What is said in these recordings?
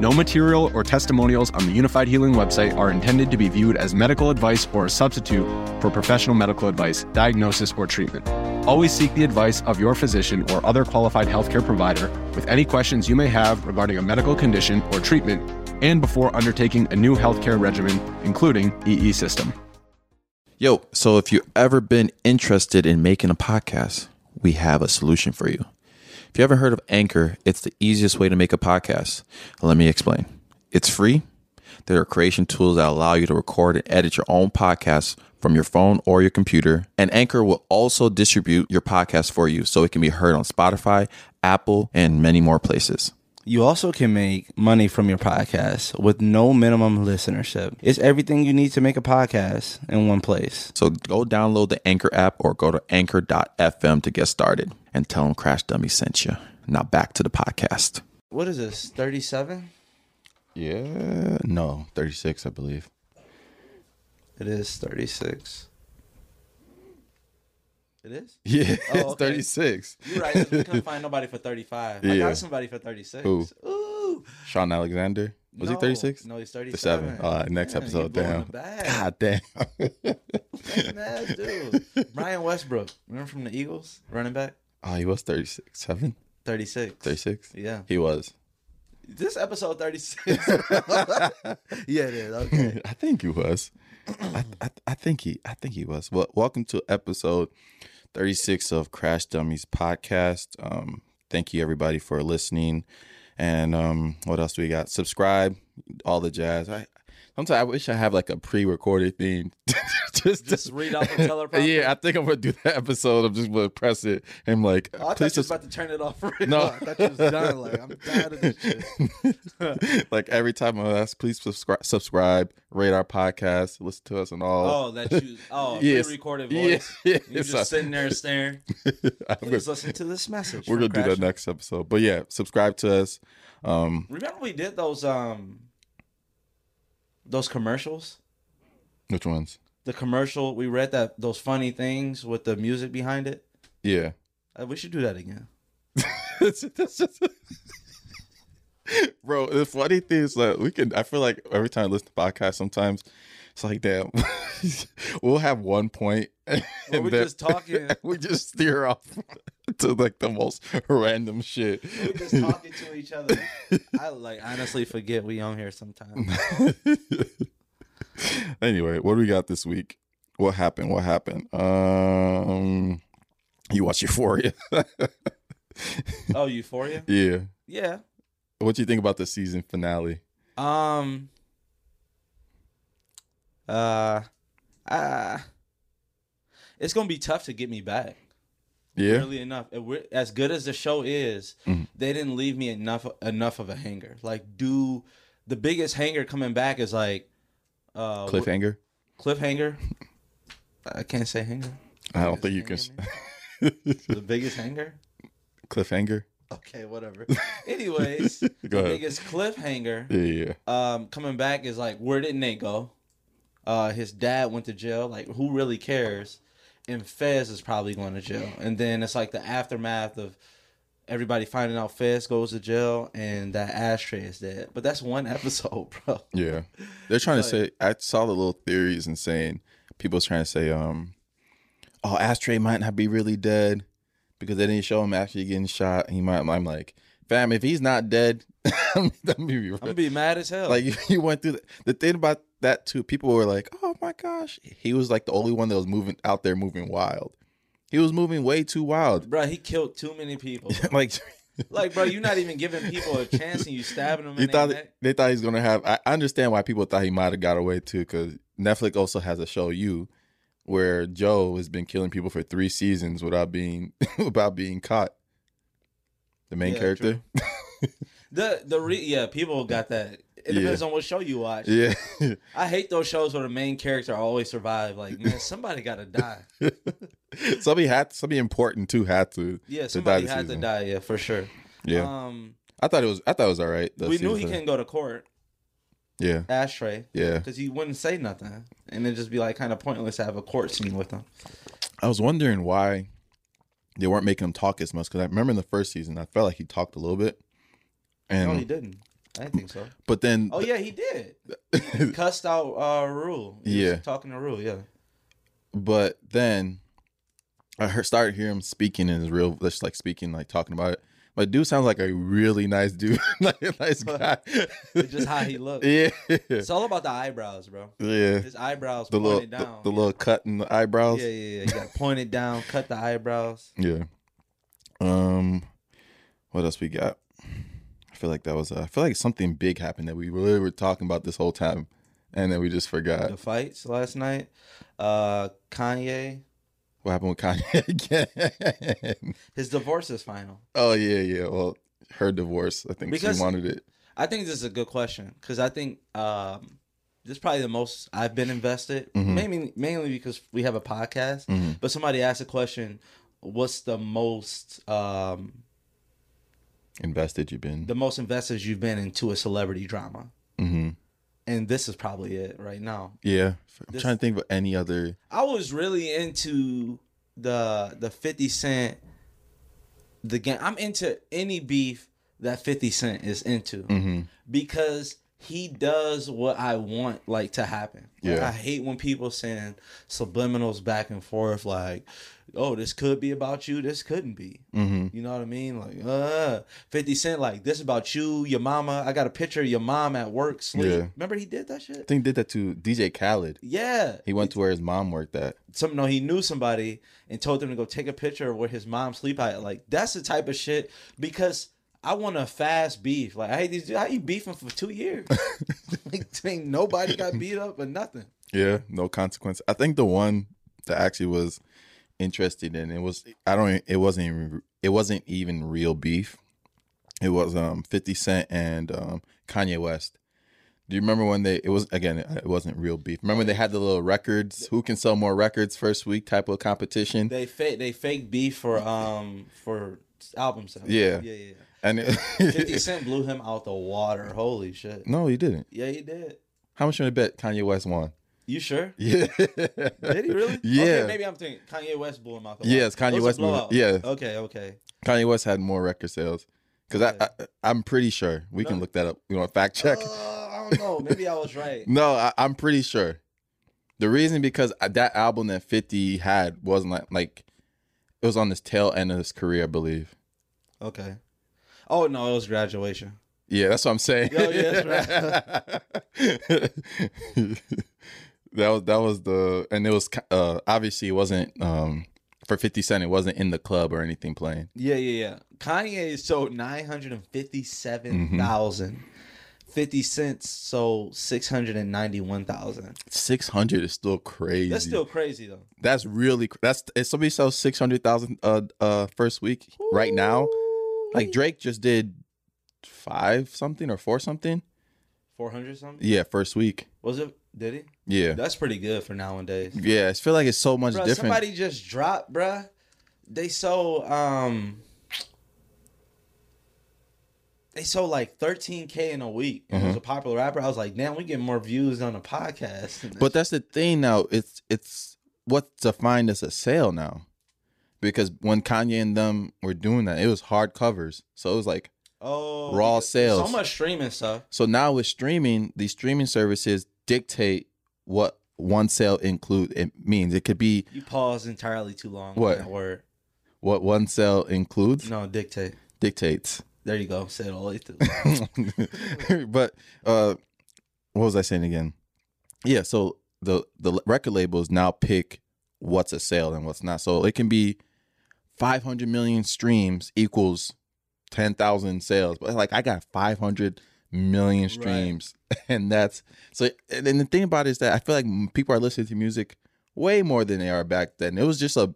No material or testimonials on the Unifyd Healing website are intended to be viewed as medical advice or a substitute for professional medical advice, diagnosis, or treatment. Always seek the advice of your physician or other qualified healthcare provider with any questions you may have regarding a medical condition or treatment and before undertaking a new healthcare regimen, including EE system. Yo, so if you've ever been interested in making a podcast, we have a solution for you. If you haven't heard of Anchor, it's the easiest way to make a podcast. Let me explain. It's free. There are creation tools that allow you to record and edit your own podcast from your phone or your computer. And Anchor will also distribute your podcast for you so it can be heard on Spotify, Apple, and many more places. You also can make money from your podcast with no minimum listenership. It's everything you need to make a podcast in one place. So go download the Anchor app or go to anchor.fm to get started and tell them Crash Dummy sent you. Now back to the podcast. What is this? 37? Yeah, no, 36, I believe. It is 36. It is? Yeah, Oh, it's 36. You're right. We couldn't find nobody for 35. I got somebody for 36. Who? Ooh. Sean Alexander. Was No. he 36? No, he's 37. 37. All right, next Man, episode. Damn. God damn. Ass dude. Brian Westbrook. Remember from the Eagles? Running back? oh, he was 36. 7? 36. 36? Yeah. He was. This episode 36. yeah, it is. Okay. I think he was. I, I, I think he I think he was. Well, welcome to episode 36 of Crash Dummies podcast. Um, thank you everybody for listening. And um, what else do we got? Subscribe, all the jazz. I sometimes I wish I have like a pre-recorded thing. just, Just read off the teleprompter? Yeah, I think I'm gonna do that episode. I'm just gonna press it and like Oh, I thought please you was sus- about to turn it off real. No. I thought you was done. Like, I'm tired of this shit. like every time I ask, please subscribe, subscribe, rate our podcast, listen to us and all. Oh, that you. Oh, Yes. pre-recorded voice. yeah, You it's just a- sitting there staring. I'm gonna- listen to this message. we're gonna do that next episode. But yeah, subscribe to us. Um, Remember we did those um those commercials? which ones? The commercial we read that those funny things with the music behind it. Yeah. Uh, we should do that again. It's just- Bro, the funny thing is that we can. I feel like every time I listen to podcasts, sometimes it's like, damn, we'll have one point, and we're just talking. we just steer off to like the most random shit. We're just talking to each other. I like honestly forget we on here sometimes. anyway, what do we got this week? What happened? What happened? Um, you watch Euphoria? Oh, Euphoria? yeah. Yeah. What do you think about the season finale? Um. Uh. Uh. It's gonna be tough to get me back. Yeah. Really enough, It we- as good as the show is, Mhm. they didn't leave me enough enough of a hanger. Like, do the biggest hanger coming back is like uh, Cliffhanger. cliffhanger. I can't say hanger. I don't think you can. The biggest hanger. Cliffhanger. Okay, whatever. Anyways, the ahead. biggest cliffhanger Yeah. um coming back is like where didn't they go? Uh his dad went to jail. Like who really cares? And Fez is probably going to jail. And then it's like the aftermath of everybody finding out Fez goes to jail and that ashtray is dead. But that's one episode, bro. Yeah. They're trying to say. I saw the little theories and saying people's trying to say, um, oh, Ashtray might not be really dead because they didn't show him actually getting shot. He might. I'm like, fam, if he's not dead, I'm gonna be mad as hell. Like you went through the, the thing about that too. People were like, "Oh my gosh," he was like the only one that was moving out there, moving wild. He was moving way too wild. bro, he killed too many people. like Like, bro, you're not even giving people a chance, and you stabbing them. You in thought neck. they thought he's gonna have. I I understand why people thought he might have got away too, because Netflix also has a show you, where Joe has been killing people for three seasons without being without being caught. The main Yeah, character. The the re- yeah, people got that. It Yeah. depends on what show you watch. yeah. I hate those shows where the main character always survive. Like, man, somebody got to die. somebody had somebody important too had to. Yeah, to somebody this had to die. Yeah, for sure. Yeah, Um, I thought it was. I thought it was all right. we knew he couldn't go to court, Yeah, Ashtray, yeah. because he wouldn't say nothing, and it'd just be like kind of pointless to have a court scene with him. I was wondering why they weren't making him talk as much because I remember in the first season I felt like he talked a little bit, and no, he didn't. I didn't think so. but then Oh yeah, he did. He cussed out uh Rule. He was Yeah. talking to Rule. Yeah. but then I heard, started hearing him speaking in his real, just like speaking, like talking about it. But dude sounds like a really nice dude, like a nice guy. It's just how he looks. yeah, It's all about the eyebrows, bro. yeah. His eyebrows The little, pointed the, down. the little cut in the eyebrows. yeah, yeah, yeah. You got pointed down, cut the eyebrows. Yeah. Um, what else we got? I feel like that was. Uh, I feel like something big happened that we really were talking about this whole time, and then we just forgot. The fights last night. Uh Kanye. What happened with Kanye again? His divorce is final. oh yeah, yeah. Well, her divorce. I think Because- she wanted it. I think this is a good question because I think um, this is probably the most I've been invested. Mainly, mainly because we have a podcast. But somebody asked a question: What's the most um, Invested. You've been. the most invested you've been into a celebrity drama? mm-hmm. And this is probably it right now. Yeah. I'm This- trying to think of any other. I was really into the the Fifty Cent. The game. I'm into any beef that Fifty Cent is into hmm because he does what I want like to happen. Like, Yeah. I hate when people send subliminals back and forth like, "Oh, this could be about you. This couldn't be." hmm You know what I mean? Like, uh, Fifty Cent, like this about you, your mama. I got a picture of your mom at work sleep. Yeah. Remember he did that shit? I think did that to DJ Khaled. Yeah, He went to where his mom worked at. some no, he knew somebody and told them to go take a picture of where his mom sleep at. Like that's the type of shit because I want a fast beef. Like I hate these. How you beefing for two years? like ain't nobody got beat up or nothing. Yeah, no consequence. I think the one that actually was interested in it was I don't it wasn't even it wasn't even real beef. It was um 50 Cent and um Kanye West. Do you remember when they it was again it wasn't real beef. Remember they had the little records, who can sell more records first week type of competition? They fake they fake beef for um for album sales. Yeah. yeah, yeah. And it, Fifty Cent blew him out the water. Holy shit. No, he didn't. Yeah, he did. How much should I bet Kanye West won? You sure? Yeah. Did he really? Yeah. Okay, maybe I'm thinking Kanye West blew him out the water. Yes, Kanye West blew- yeah. Okay, okay. Kanye West had more record sales. Cause I, I I'm pretty sure we can look that up. You want to fact check? Uh, I don't know. Maybe I was right. No, I, I'm pretty sure. The reason because that album that 50 had wasn't like, like it was on his tail end of his career, I believe. Okay. Oh no, it was graduation. Yeah, that's what I'm saying. Oh, yeah, right. that was that was the and it was uh, obviously it wasn't um, for 50 Cent it wasn't in the club or anything playing. Yeah, yeah, yeah. Kanye sold 957,000 mm-hmm. 50 cents sold 691,000. 600 is still crazy. That's still crazy though. That's really that's if somebody sells 600,000 uh uh first week Ooh. right now, like Drake just did 5 something or 4 something. 400 something? Yeah, first week. Was it did he? Yeah. That's pretty good for nowadays. Yeah, I feel like it's so much bruh, different. Somebody just dropped, bruh. They sold um they sold like 13k in a week. And It was a popular rapper. I was like, damn, we get more views on a podcast. Mm-hmm. But that's the thing now. It's it's what's defined as a sale now. Because when Kanye and them were doing that, it was hard covers. So it was like oh, raw sales. So much streaming stuff. so now with streaming, these streaming services dictate what one sale include it means. It could be You pause entirely too long. on What? word? what one sale includes No, dictate. dictates. There you go. Say it all the way through. but uh what was I saying again? Yeah, so the the record labels now pick what's a sale and what's not. So it can be 500 million streams equals ten thousand sales, but like I got five hundred million streams, and that's so. And then the thing about it is that I feel like people are listening to music way more than they are back then. It was just a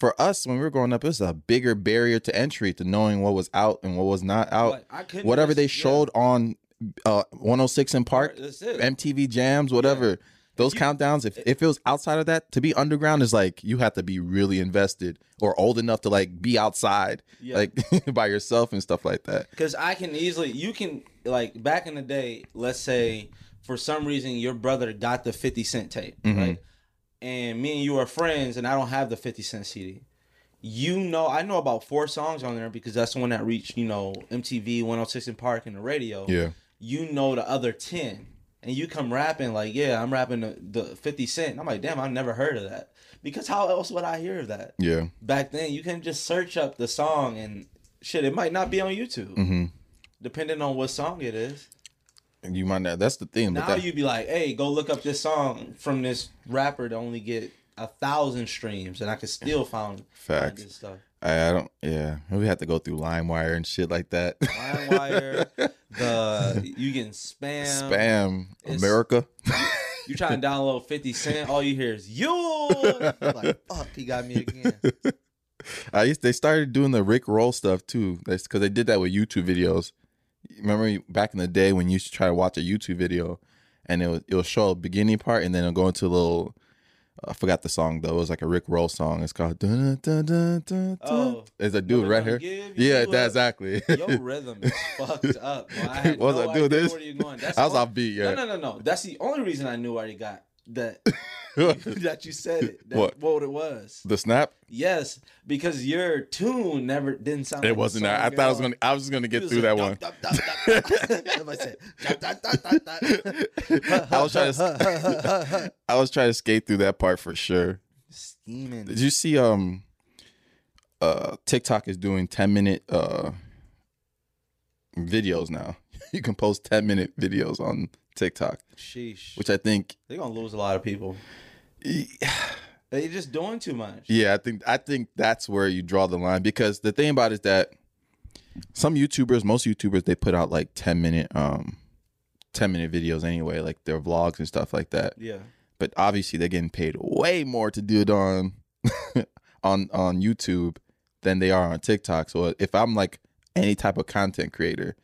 for us when we were growing up, it was a bigger barrier to entry to knowing what was out and what was not out. Like, I couldn't Whatever they listen- yeah. showed on uh 106 in Park, MTV Jams, whatever. Those countdowns, if, if it was outside of that, to be underground is like you have to be really invested or old enough to like be outside, Yeah. like by yourself and stuff like that. Because I can easily, you can like back in the day. Let's say for some reason your brother got the Fifty Cent tape, Mm-hmm. right? And me and you are friends, and I don't have the Fifty Cent CD. You know, I know about four songs on there because that's the one that reached you know MTV, 106 in Park, and the radio. Yeah. You know the other ten, and you come rapping like, yeah, I'm rapping the, the 50 Cent. I'm like, damn, I never heard of that. Because how else would I hear of that? Yeah. back then you can just search up the song and shit it might not be on youtube Mm-hmm. depending on what song it is you might not. That's the thing. But now that, you'd be like hey go look up this song from this rapper to only get a thousand streams and i could still find, find Facts. good stuff I, I don't. Yeah, we had to go through LimeWire and shit like that. LimeWire, the you getting spam Spam It's- America. you try to download 50 cent all you hear is you like fuck he got me again I used. They started doing the Rick Roll stuff too. That's because they did that with YouTube videos. Remember back in the day when you used to try to watch a YouTube video, and it was it'll show a beginning part, and then it'll go into a little. I forgot the song though. It was like a Rick Roll song. It's called. Dun, dun, dun, dun. Oh. It's a dude right here. gonna give you Yeah, that exactly. your rhythm is fucked up boy. I Was no I doing this? where you're going. That's I was off beat. Yeah. No, no, no, no. That's the only reason I knew where you got that. that you said it. That, What? what? it was? The snap. Yes, because your tune never didn't sound. It like wasn't that. I thought I was gonna. I was just gonna get through that one. I was trying to. I was trying to skate through that part for sure. Steaming. Did you see um uh TikTok is doing 10 minute uh videos now. You can post 10 minute videos on TikTok, Sheesh. which I think They're gonna lose a lot of people. They're just doing too much. yeah, I think I think that's where you draw the line because the thing about it is that some YouTubers, most YouTubers they put out like 10 minute um 10 minute videos anyway, like their vlogs and stuff like that. Yeah. but obviously they're getting paid way more to do it on on on YouTube than they are on TikTok. So if I'm like any type of content creator,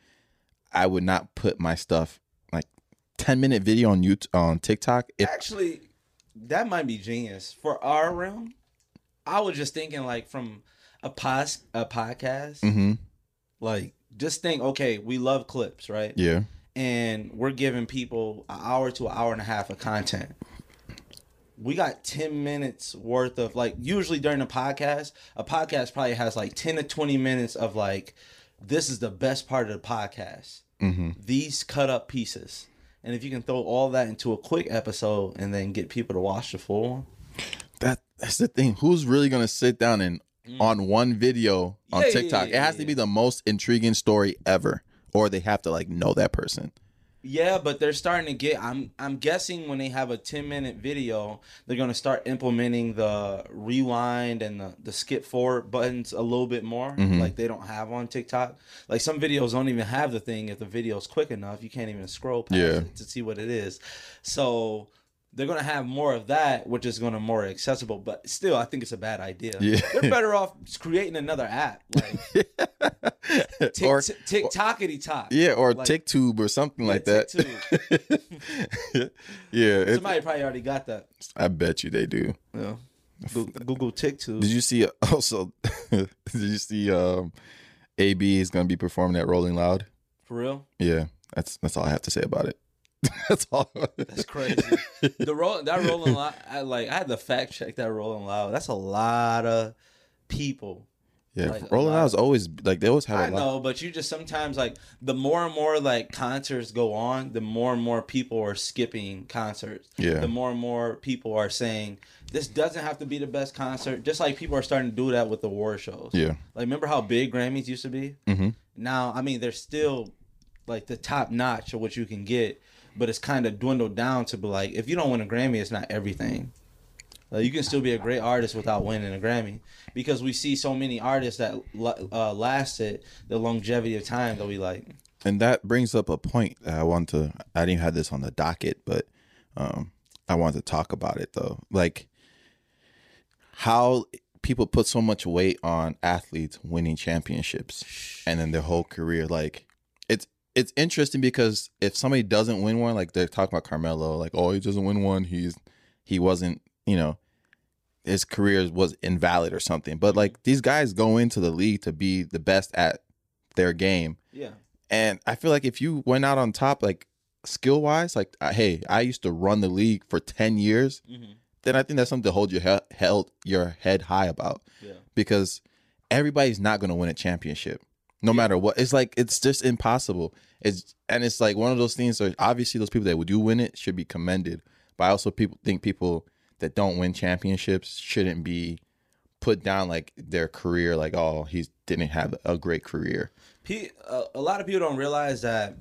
I would not put my stuff like 10 minute video on YouTube on TikTok if Actually, that might be genius for our realm. I was just thinking like from a pos a podcast, Mhm. like just think, okay, we love clips, right? yeah. And we're giving people an hour to an hour and a half of content. We got 10 minutes worth of like usually during a podcast, a podcast probably has like 10 to 20 minutes of like this is the best part of the podcast. Mhm. These cut up pieces. And if you can throw all that into a quick episode and then get people to watch the full one, That that's the thing. Who's really gonna sit down and on one video on Mm. Yeah, yeah, TikTok? yeah, it has yeah, to be the most intriguing story ever, or they have to like know that person. Yeah, but they're starting to get. I'm I'm guessing when they have a 10 minute video, they're gonna start implementing the rewind and the, the skip forward buttons a little bit more, mm-hmm. like they don't have on TikTok. Like some videos don't even have the thing. If the video's quick enough, you can't even scroll past Yeah. it to see what it is. So they're gonna have more of that, which is gonna more accessible. But still, I think it's a bad idea. Yeah. They're better off creating another app, like or TikTokity Talk. yeah, or like- TikTube or something like that. yeah, Somebody probably already got that. I bet you they do. Yeah. Google, TikTok. Did you see also? did you see? Um, AB is gonna be performing at Rolling Loud. For real? Yeah, that's that's all I have to say about it. that's all. That's crazy. the roll that rolling loud. I like. I had to fact check that rolling loud. That's a lot of people. Yeah, Like, Rolling Loud is always like they always have I know, but you just sometimes like the more and more like concerts go on, the more and more people are skipping concerts. Yeah. The more and more people are saying this doesn't have to be the best concert. Just like people are starting to do that with the war shows. Yeah. Like remember how big Grammys used to be? Mm-hmm. now i mean they're still like the top notch of what you can get but it's kind of dwindled down to be like if you don't win a grammy it's not everything Like, you can still be a great artist without winning a Grammy because we see so many artists that uh, lasted the longevity of time that we like. And that brings up a point that I want to. I didn't have this on the docket, but um, I want to talk about it though. Like how people put so much weight on athletes winning championships and then their whole career. Like it's interesting because if somebody doesn't win one, like they're talking about Carmelo, like oh he doesn't win one, he's he wasn't you know his career was invalid or something. But like these guys go into the league to be the best at their game. Yeah. And I feel like if you went out on top, like skill wise, like hey, I used to run the league for ten years, Mm-hmm. then I think that's something to hold your he- held your head high about Yeah. because everybody's not going to win a championship, no matter what. It's like it's just impossible. It's and it's like one of those things. Where obviously, those people that would do win it should be commended, but I also people think people that don't win championships shouldn't be put down like their career, like oh he didn't have a great career. Pe- a, a lot of people don't realize that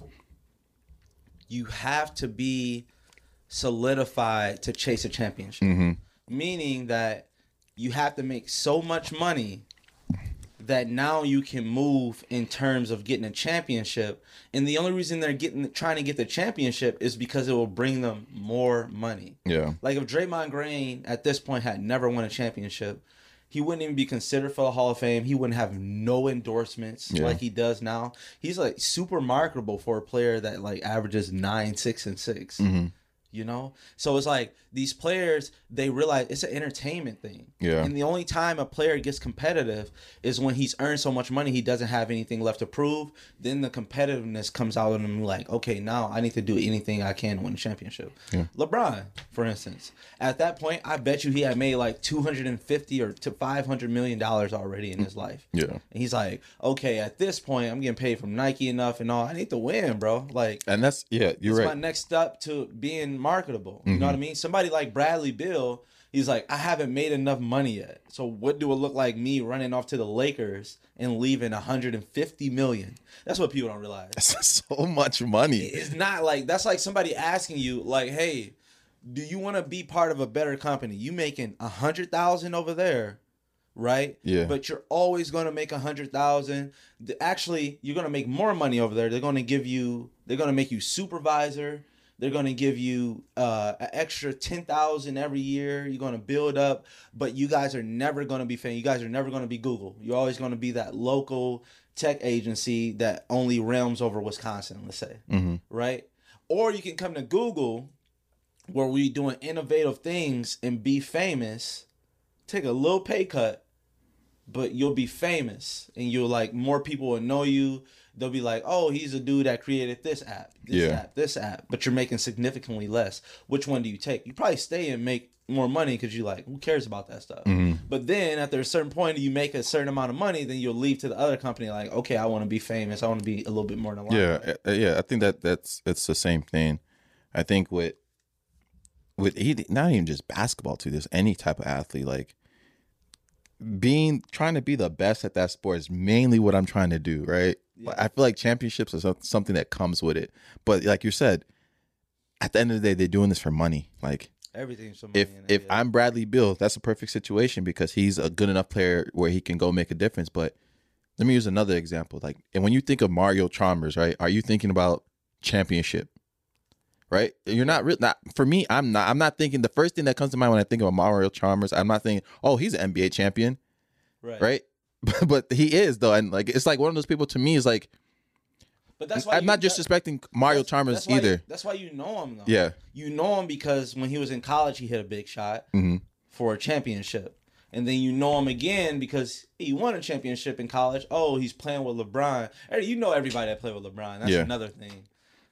you have to be solidified to chase a championship. Mm-hmm. Meaning that you have to make so much money that now you can move in terms of getting a championship. And the only reason they're getting trying to get the championship is because it will bring them more money. Yeah. Like if Draymond Green at this point had never won a championship, he wouldn't even be considered for the Hall of Fame. He wouldn't have no endorsements Yeah. like he does now. He's like super marketable for a player that like averages nine, six, and 6 Mm-hmm. You know, so it's like these players they realize it's an entertainment thing. Yeah. And the only time a player gets competitive is when he's earned so much money he doesn't have anything left to prove. Then the competitiveness comes out of him like, okay, now I need to do anything I can to win a championship. yeah. LeBron, for instance, at that point, I bet you he had made like two hundred and fifty or to five hundred million dollars already in his life. Yeah. And he's like, okay, at this point, I'm getting paid from Nike enough and all. I need to win, bro. Like, And that's yeah, you're it's right. my next step to being marketable. You know what I mm-hmm. mean? Somebody like Bradley Beal, he's like, I haven't made enough money yet. So what do it look like me running off to the Lakers and leaving 150 million? That's what people don't realize. That's so much money. It's not like that's like somebody asking you, like, hey, do you want to be part of a better company? You making a hundred thousand over there, right? Yeah. But you're always going to make a hundred thousand. Actually, you're going to make more money over there. They're going to give you. They're going to make you supervisor. They're going to give you uh, an extra ten thousand every year. You're going to build up, but you guys are never going to be famous. You guys are never going to be Google. You're always going to be that local tech agency that only realms over Wisconsin. Let's say, right? Or you can come to Google, where we doing innovative things and be famous. Take a little pay cut, but you'll be famous and you'll like more people will know you. They'll be like, "Oh, he's a dude that created this app, this Yeah. app, this app." But you're making significantly less. Which one do you take? You probably stay and make more money because you like, who cares about that stuff? But then after a certain point, you make a certain amount of money, then you'll leave to the other company like, "Okay, I want to be famous. I want to be a little bit more in the line." Yeah, uh, yeah. I think that that's it's the same thing. I think with with he not even just basketball too. There's any type of athlete like being trying to be the best at that sport is mainly what I'm trying to do. Right. I feel like championships are something that comes with it. But like you said, at the end of the day, they're doing this for money. Like everything's for if money it, if yeah. I'm Bradley Beal, that's a perfect situation because he's a good enough player where he can go make a difference. But let me use another example. Like, and when you think of Mario Chalmers, right? Are you thinking about championship? Right? You're not really not for me. I'm not. I'm not thinking. The first thing that comes to mind when I think of Mario Chalmers, I'm not thinking, oh, he's an NBA champion, right. right? but he is though, and like it's like one of those people to me is like But that's why I'm not just disrespecting Mario that's- Chalmers that's either. You, that's why you know him though. Yeah. You know him because when he was in college, he hit a big shot Mhm. for a championship. And then you know him again because he won a championship in college. Oh, he's playing with LeBron. You know everybody that played with LeBron. That's Yeah. another thing.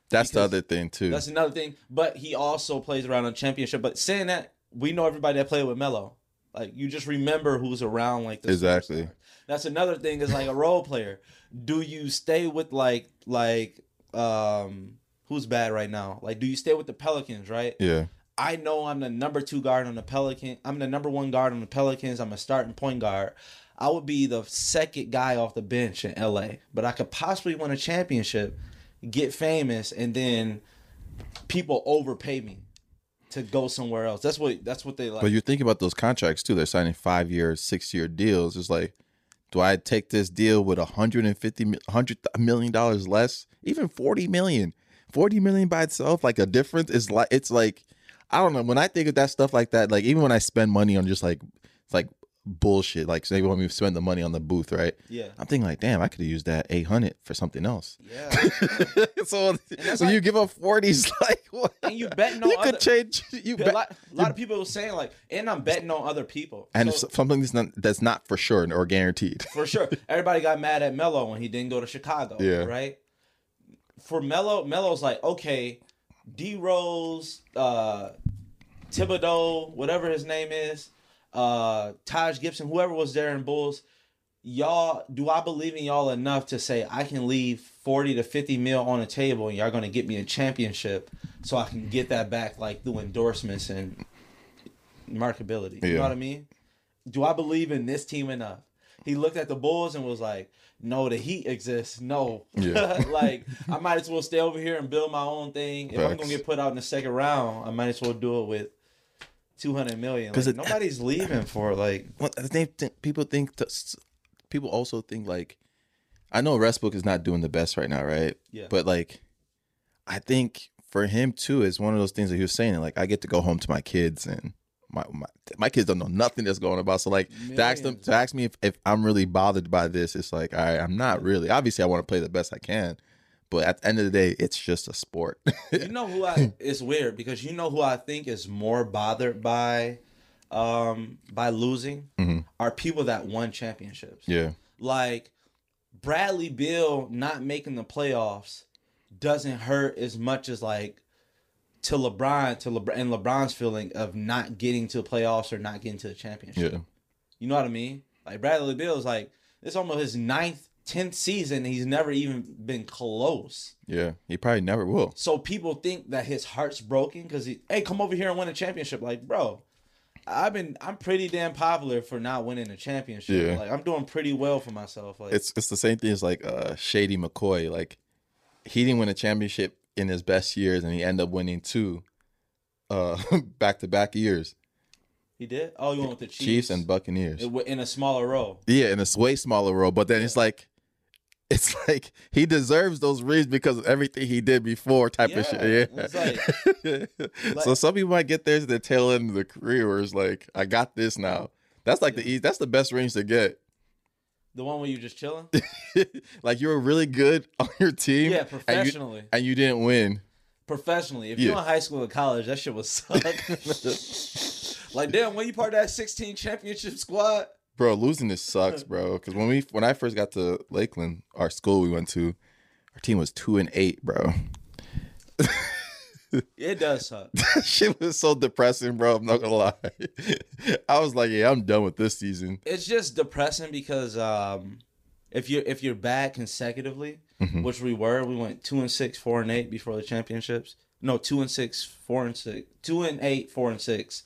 That's the other thing too. That's another thing. But he also plays around a championship. But saying that, we know everybody that played with Melo. Like you just remember who's around like this. Exactly. That's another thing is like a role player. Do you stay with like like um who's bad right now? Like do you stay with the Pelicans, right? Yeah. I know I'm the number two guard on the Pelican. I'm the number one guard on the Pelicans. I'm a starting point guard. I would be the second guy off the bench in LA, but I could possibly win a championship, get famous, and then people overpay me to go somewhere else. That's what that's what they like. But you're thinking about those contracts too. They're signing five year, six year deals. It's like, do I take this deal with 150 mi- 100 million dollars less? Even 40 million. 40 million by itself, like a difference is like it's like I don't know. When I think of that stuff like that, like even when I spend money on just like it's like bullshit, like they want me to spend the money on the booth, right? Yeah. I'm thinking like, damn, I could have used that 800 for something else. yeah. so when that's you give up 40s, like what? And you betting on you other- could change. You a lot, a lot of people were saying like, and I'm betting on other people. and So- something that's not that's not for sure or guaranteed. for sure. Everybody got mad at Melo when he didn't go to Chicago. Yeah. Right. For Melo, Melo's like, okay, D Rose, uh, Thibodeau, whatever his name is, uh, Taj Gibson, whoever was there in Bulls, y'all, do I believe in y'all enough to say I can leave forty to fifty mil on the table and y'all gonna get me a championship so I can get that back like through endorsements and marketability. You know what I mean? Do I believe in this team enough? He looked at the Bulls and was like, "No, the Heat exists. No, Yeah. like I might as well stay over here and build my own thing. If I'm gonna get put out in the second round, I might as well do it with two hundred million. 'Cause Like, nobody's leaving for like Well, they think, people think t- people also think like I know Westbrook is not doing the best right now, right? Yeah. But like, I think for him too is one of those things that he was saying. Like, I get to go home to my kids and. My, my my kids don't know nothing that's going about. So like to ask them Millions. to ask me if, if I'm really bothered by this, it's like all right, I'm not really. Obviously, I want to play the best I can, but at the end of the day, it's just a sport. you know who I it's weird because you know who I think is more bothered by um by losing are people that won championships. yeah, Like Bradley Beal not making the playoffs doesn't hurt as much as like to LeBron to LeBron and LeBron's feeling of not getting to the playoffs or not getting to the championship. yeah, You know what I mean? Like Bradley Beal is like it's almost his ninth, tenth season. He's never even been close. yeah. He probably never will. So people think that his heart's broken because he, hey, come over here and win a championship. Like, bro, I've been, I'm pretty damn popular for not winning a championship. Yeah. Like, I'm doing pretty well for myself. Like, it's it's the same thing as like uh Shady McCoy. Like he didn't win a championship in his best years, and he ended up winning two uh back to back years. he did. Oh, you went with the Chiefs, Chiefs, and Buccaneers. It in a smaller role. yeah, in a way smaller role, but then it's like. It's like he deserves those rings because of everything he did before, type of shit. Yeah, Yeah. it's so some people might get there to the tail end of the career where it's like, I got this now. That's like the that's the best range to get. The one where you just chilling. like you were really good on your team. Yeah, and you- professionally. and you didn't win. Professionally, if Yeah. you're in high school or college, that shit was suck. like, damn, when you part of that 16 championship squad, Bro, losing this sucks, bro. Because when we when I first got to Lakeland, our school we went to, our team was two and eight, bro. it does suck. that Shit was so depressing, bro. I'm not gonna lie. I was like, yeah, I'm done with this season. it's just depressing because um, if you're if you're bad consecutively, which we were, we went two and six, four and eight before the championships. No, two and six, four and six, two and eight, four and six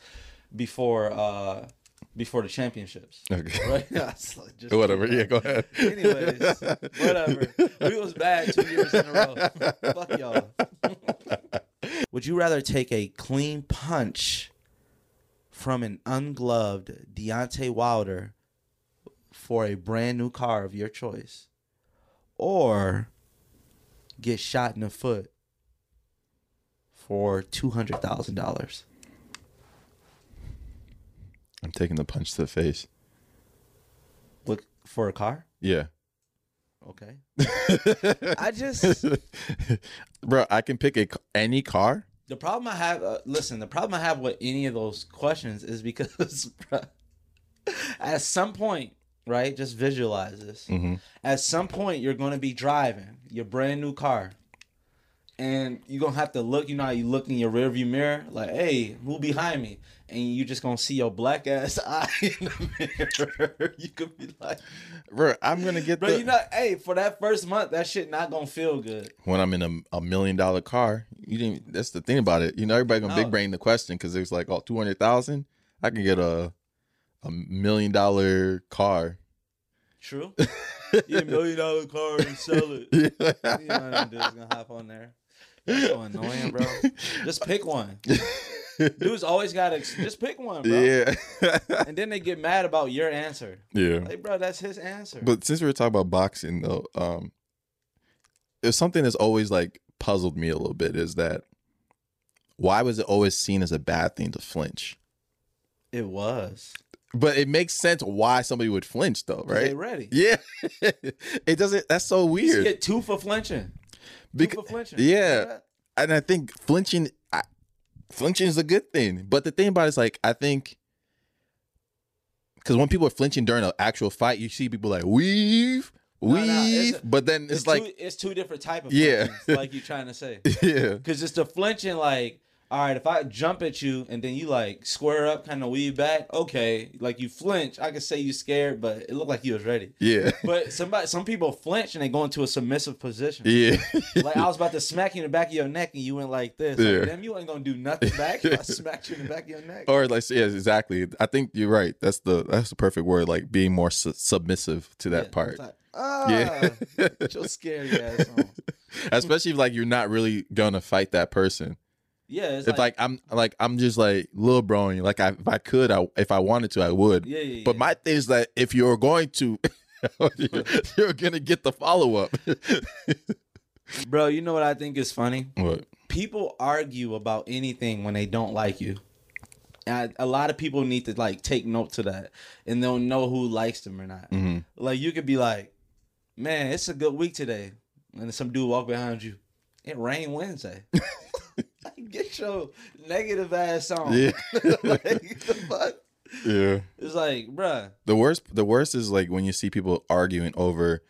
before uh before the championships. Okay. Right? That's like just Whatever. Yeah, go ahead. Anyways, whatever. We was bad two years in a row. Fuck y'all. Would you rather take a clean punch from an ungloved Deontay Wilder for a brand new car of your choice, or get shot in the foot for two hundred thousand dollars? I'm taking the punch to the face. Look for a car. Yeah. Okay. I just bro, I can pick a c- any car. The problem I have, uh, listen, the problem I have with any of those questions is because bruh, at some point, right? Just visualize this. Mm-hmm. At some point, you're going to be driving your brand new car, and you're gonna have to look. You know, how you look in your rearview mirror, like, "Hey, who behind me?" And you just gonna see your black ass eye in the mirror. you could be like, Bro, I'm gonna get "Bro, the you know, hey, for that first month, that shit not gonna feel good." when I'm in a, a million dollar car. You didn't. That's the thing about it. You know, everybody gonna No. big brain the question because it's like, oh oh, two hundred thousand. I can get a a million dollar car. True. Get a million dollar car and sell it. You know what I'm dude's gonna hop on there. So annoying, bro. Just pick one. Dudes always gotta just pick one, bro. yeah, And then they get mad about your answer. yeah. Like, bro, that's his answer. But since we were talking about boxing, though, um, it's something that's always like puzzled me a little bit. Is that why was it always seen as a bad thing to flinch? it was. But it makes sense why somebody would flinch, though, They right? ready. Yeah, it doesn't. That's so You weird. get two for flinching. Two Becau- for flinching. yeah. and I think flinching, I, flinching is a good thing. But the thing about it is, like, I think because when people are flinching during an actual fight, you see people like weave, no, weave, it's a- but then it's, It's, like, two, it's two different type of Yeah. like you're trying to say. yeah, Because it's the flinching, like, all right, if I jump at you and then you like square up, kind of weave back, okay, like you flinch, I could say you scared, but it looked like you was ready. yeah, But somebody, some people flinch and they go into a submissive position. yeah, Like I was about to smack you in the back of your neck and you went like this. Like, Yeah. Damn, you ain't gonna do nothing back. if I smacked you in the back of your neck. or like, yeah, exactly. I think you're right. That's the that's the perfect word. Like being more su- submissive to that Yeah, part. like, ah, Yeah. get your scary ass on. Especially if like you're not really gonna fight that person. Yeah, it's If like, like, I'm like I'm just like little bro, and like I, if I could, I, if I wanted to, I would. yeah, yeah, But yeah. my thing is that if you're going to, you're, you're gonna get the follow up. bro, you know what I think is funny? what? people argue about anything when they don't like you. I- a lot of people need to like take note to that, and they'll know who likes them or not. Mm-hmm. Like you could be like, "Man, it's a good week today," and some dude walk behind you. It rained Wednesday. Get your negative ass on. Yeah. like, the fuck? Yeah. It's like, bruh. The worst. The worst is like when you see people arguing over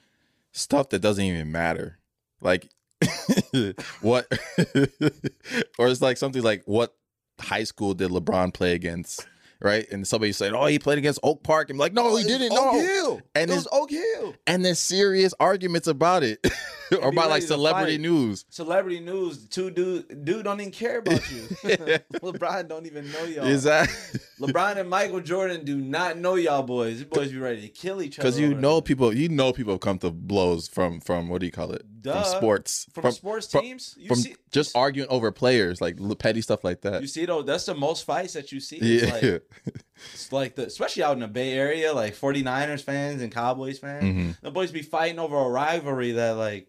stuff that doesn't even matter. Like what? or it's like something like what high school did LeBron play against? Right, and somebody said, "Oh, he played against Oak Park." I'm like, "No, he didn't. Oak No." Hill. And it was Oak Hill. And there's serious arguments about it, or about like celebrity news. Celebrity news. Two dude, dude don't even care about you. LeBron don't even know y'all. Is that? LeBron and Michael Jordan do not know y'all boys. You boys be ready to kill each other. Because you know people, you know people come to blows from from what do you call it? Duh. From sports, from, sports from- teams. You from see, just arguing over players, like petty stuff like that. you see though, that's the most fights that you see. It's yeah, like, it's like the especially out in the Bay Area, like 49ers fans and Cowboys fans. Mhm. The boys be fighting over a rivalry that like,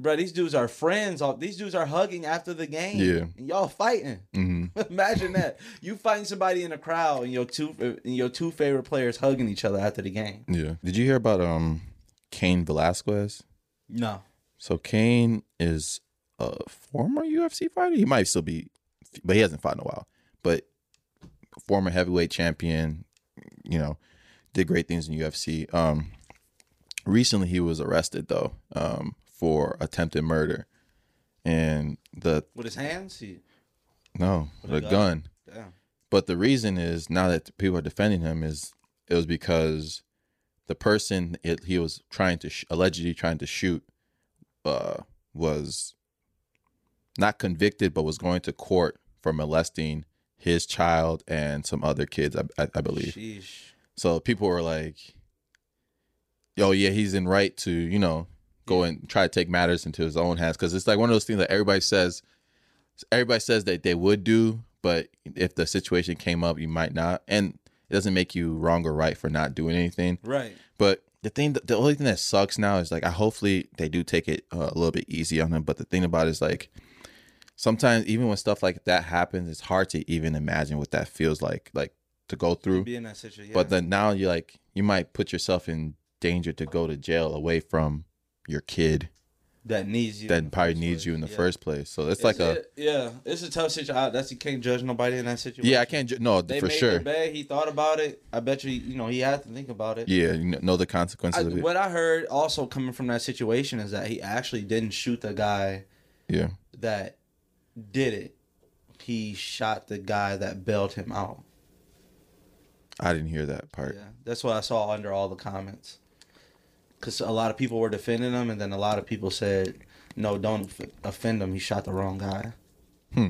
bro, these dudes are friends. All These dudes are hugging after the game. Yeah. and y'all fighting. hmm Imagine that you fighting somebody in a crowd and your two and your two favorite players hugging each other after the game. yeah. Did you hear about um Cain Velasquez? No. So Cain is a former UFC fighter. He might still be, but he hasn't fought in a while. But former heavyweight champion, you know, did great things in UFC. Um, recently he was arrested though, um, for attempted murder, and the With his hands, he no With the a gun. gun? damn. But the reason is now that people are defending him is it was because the person it, he was trying to sh- allegedly trying to shoot uh, was not convicted, but was going to court for molesting his child and some other kids, I, I, I believe. Sheesh. So people were like, "Oh yeah, he's in right to you know go and try to take matters into his own hands." Because it's like one of those things that everybody says, everybody says that they would do, but if the situation came up, you might not, and it doesn't make you wrong or right for not doing anything. Right. But the thing, the only thing that sucks now is like, I hopefully they do take it uh, a little bit easy on him. But the thing about it is like, sometimes even when stuff like that happens, it's hard to even imagine what that feels like, like to go through. Be in that situation. But then now you're like you might put yourself in danger to go to jail away from your kid that needs you. that probably needs place. you in the Yeah. first place. So it's like a it- yeah, it's a tough situation. That's you can't judge nobody in that situation. yeah, I can't ju- no They for made sure. bed. He thought about it. I bet you, you know, he had to think about it. Yeah, you know the consequences I, of it. what I heard also coming from that situation is that he actually didn't shoot the guy Yeah, that did it. He shot the guy that bailed him out. I didn't hear that part. Yeah, that's what I saw under all the comments. Because a lot of people were defending him, and then a lot of people said, "No, don't f- offend him. He shot the wrong guy." Hmm.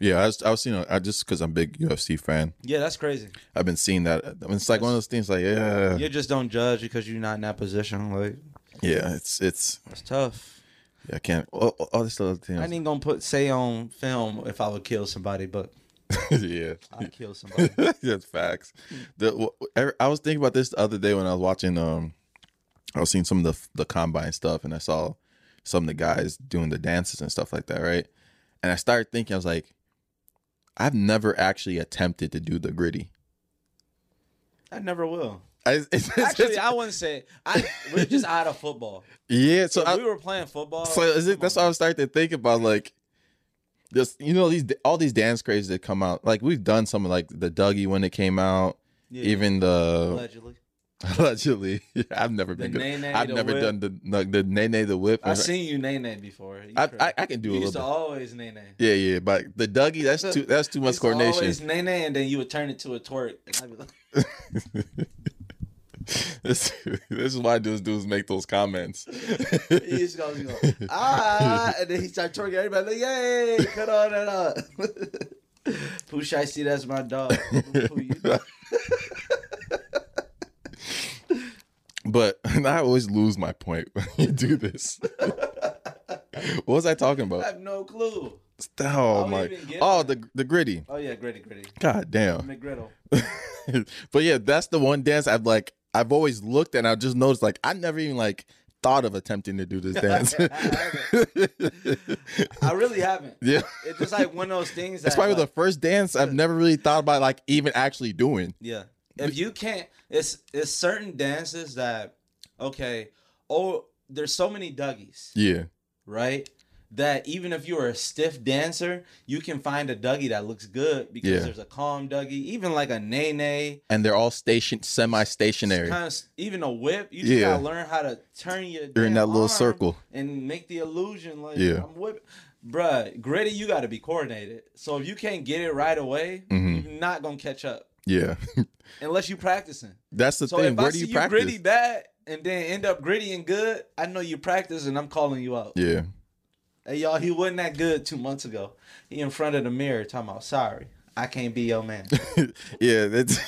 Yeah, I was I was seeing I just because I'm a big UFC fan. Yeah, that's crazy. I've been seeing that. I mean, It's like one of those things. Like yeah, You just don't judge because you're not in that position. Like yeah. It's it's it's tough. yeah, I can't. Oh, oh, oh this other thing. I ain't gonna put say on film if I would kill somebody, but yeah. I'll kill somebody. That's facts. The, I was thinking about this the other day when I was watching. Um, I was seeing some of the the combine stuff, and I saw some of the guys doing the dances and stuff like that, right? And I started thinking, I was like, I've never actually attempted to do the Griddy. I never will. I, it's, it's- Actually, it's- I wouldn't say. I we're just out of football. yeah. So, if I, we were playing football. so is it, that's what I was starting to think about, like. Just you know these all these dance crazes that come out like we've done some of like the Dougie when it came out Yeah, even the allegedly. Allegedly, I've never been good. nay-nay, I've never whip. done the the, the nay the whip. I've seen you nay before. You I. I I can do you a used to little always nay. Yeah, yeah, but the Dougie that's too that's too much coordination. Always nay, and then you would turn it to a twerk. And like, this, this is why those dudes make those comments. he just goes, he goes, ah, and then he started twerking. Everybody like, yay, cut on that up. Who should I see? That's my dog. Who you know? But I always lose my point when you do this. what was I talking about? I have no clue. Oh, oh my! Oh, the the Griddy. Oh yeah, Griddy, Griddy. God damn. McGriddle. but yeah, that's the one dance I've like I've always looked and I just noticed like I never even like thought of attempting to do this dance. I I, really haven't. yeah. It's just like one of those things. That's that, probably the first dance I've never really thought about like even actually doing. Yeah. If you can't, it's it's certain dances that okay. Oh, there's so many Dougies, Yeah. right? That even if you're a stiff dancer, you can find a Dougie that looks good because Yeah. there's a calm Dougie, even like a nay nay. And they're all station semi stationary. Kind of even a whip. You just Yeah. gotta learn how to turn your. You're in that little circle. and make the illusion like Yeah. I'm whipping. Bruh, Griddy, you got to be coordinated. So if you can't get it right away, Mhm. you're not gonna catch up Yeah. unless you practicing. That's the So thing. if Where I do see you you, practice? Griddy bad and then end up Griddy and good, I know you practice and I'm calling you out. Yeah. Hey y'all, he wasn't that good two months ago. He in front of the mirror talking about sorry. I can't be your man. yeah, that's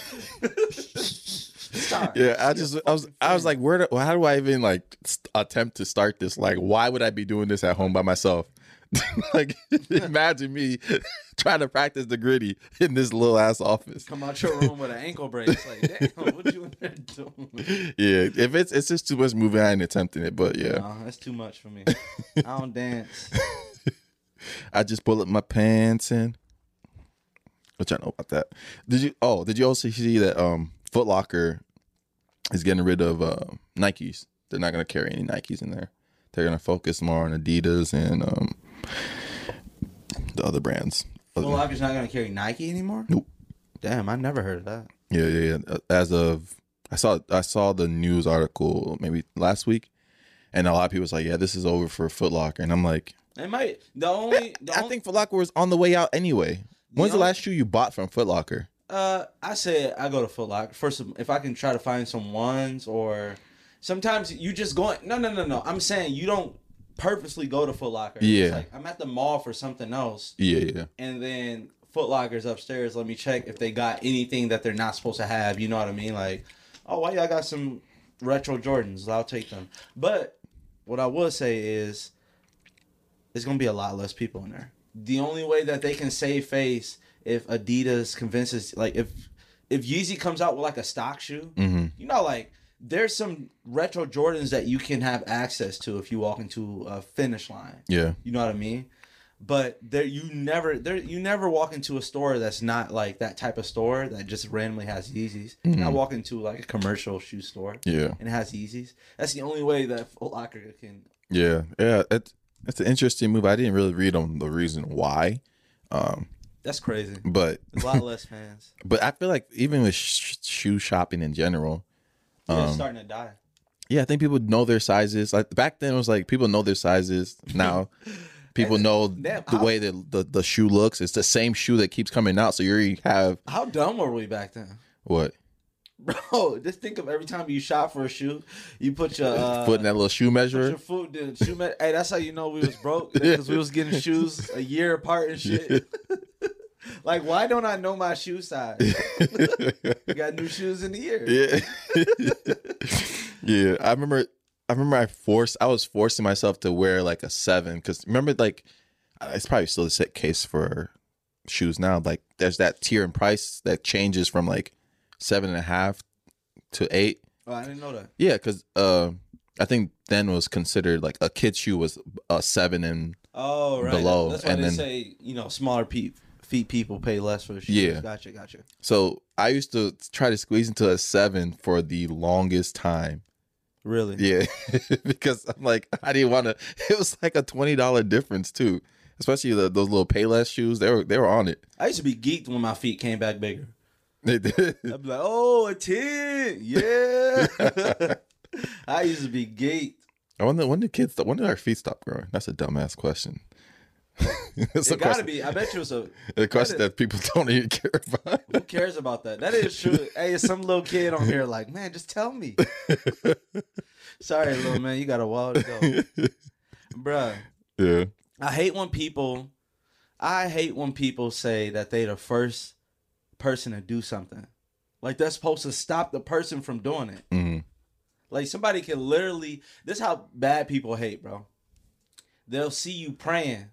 Sorry. yeah. I just I was I was like, where? Do, how do I even like st- attempt to start this? Like, why would I be doing this at home by myself? like, imagine me trying to practice the Griddy in this little ass office. Come out your room with an ankle brace. Like, damn, what you in there doing? Yeah, if it's it's just too much moving, I ain't attempting it. But yeah, No, that's too much for me. I don't dance. I just pull up my pants and. Which I know about that. Did you? Oh, did you also see that? Um, Foot Locker is getting rid of uh, Nikes. They're not gonna carry any Nikes in there. They're gonna focus more on Adidas and um, the other brands. Foot Locker's not gonna carry Nike anymore. Nope. Damn, I never heard of that. Yeah, yeah, yeah. As of I saw, I saw the news article maybe last week, and a lot of people was like, "Yeah, this is over for Foot Locker," and I'm like, It might. The only. The I only, think Foot Locker was on the way out anyway. When's the only- last shoe you bought from Foot Locker? Uh, I say I go to Foot Locker first. If I can try to find some ones, or sometimes you just going. No, no, no, no. I'm saying you don't purposely go to Foot Locker. It's Yeah. like I'm at the mall for something else, Yeah, yeah, and then Foot Locker's upstairs. Let me check if they got anything that they're not supposed to have. You know what I mean? Like, oh, why y'all got some retro Jordans? I'll take them. But what I will say is, there's gonna be a lot less people in there. The only way that they can save face if Adidas convinces, like, if if Yeezy comes out with like a stock shoe, hmm you know, like there's some retro Jordans that you can have access to if you walk into a finish line. yeah, You know what I mean? But there, you never there, you never walk into a store that's not like that type of store that just randomly has Yeezys. Mhm. I walk into like a commercial shoe store yeah, and it has Yeezys. That's the only way that Foot Locker can. yeah, yeah. It's it's an interesting move. I didn't really read on the reason why, um, That's crazy. but There's a lot less fans. but I feel like even with sh- shoe shopping in general, Yeah, it's Um, starting to die. Yeah, I think people know their sizes. Like back then, it was like people know their sizes. Now, people know Damn, the how- way that the, the shoe looks. It's the same shoe that keeps coming out. So you already have How dumb were we back then? what Bro, just think of every time you shop for a shoe, you put your uh, foot in that little shoe put measure. your foot in shoe. Med- hey, that's how you know we was broke because we was getting shoes a year apart and shit. Like, why don't I know my shoe size? you got new shoes in the year. yeah, yeah. I remember. I remember I forced. I was forcing myself to wear like a seven because remember like uh, it's probably still the set case for shoes now. Like there's that tier in price that changes from like seven and a half to eight. Oh, I didn't know that. Yeah, because uh, I think then was considered like a kid shoe was a seven and Oh, right. Below, That's why and they then- say you know smaller pe- feet people pay less for the shoes. Yeah. Gotcha. Gotcha. so I used to try to squeeze into a seven for the longest time. Really? Yeah, because I'm like I didn't want to. It was like a twenty dollar difference too, especially the, those little Payless shoes. They were they were on it. I used to be geeked when my feet came back bigger. They did. I'd be like, oh, a 10. Yeah. I used to be geeked. I wonder when did kids when did our feet stop growing? That's a dumbass question. It's a It gotta question, be. I bet you it's a. a question that that people don't even care about. Who cares about that? That is true. hey, some little kid on here like, man, just tell me. Sorry, little man, you got a while to go, bruh. yeah. I hate when people. I hate when people say that they the first person to do something. Like they're supposed to stop the person from doing it. Mhm. Like somebody can literally. This is how bad people hate, bro. They'll see you praying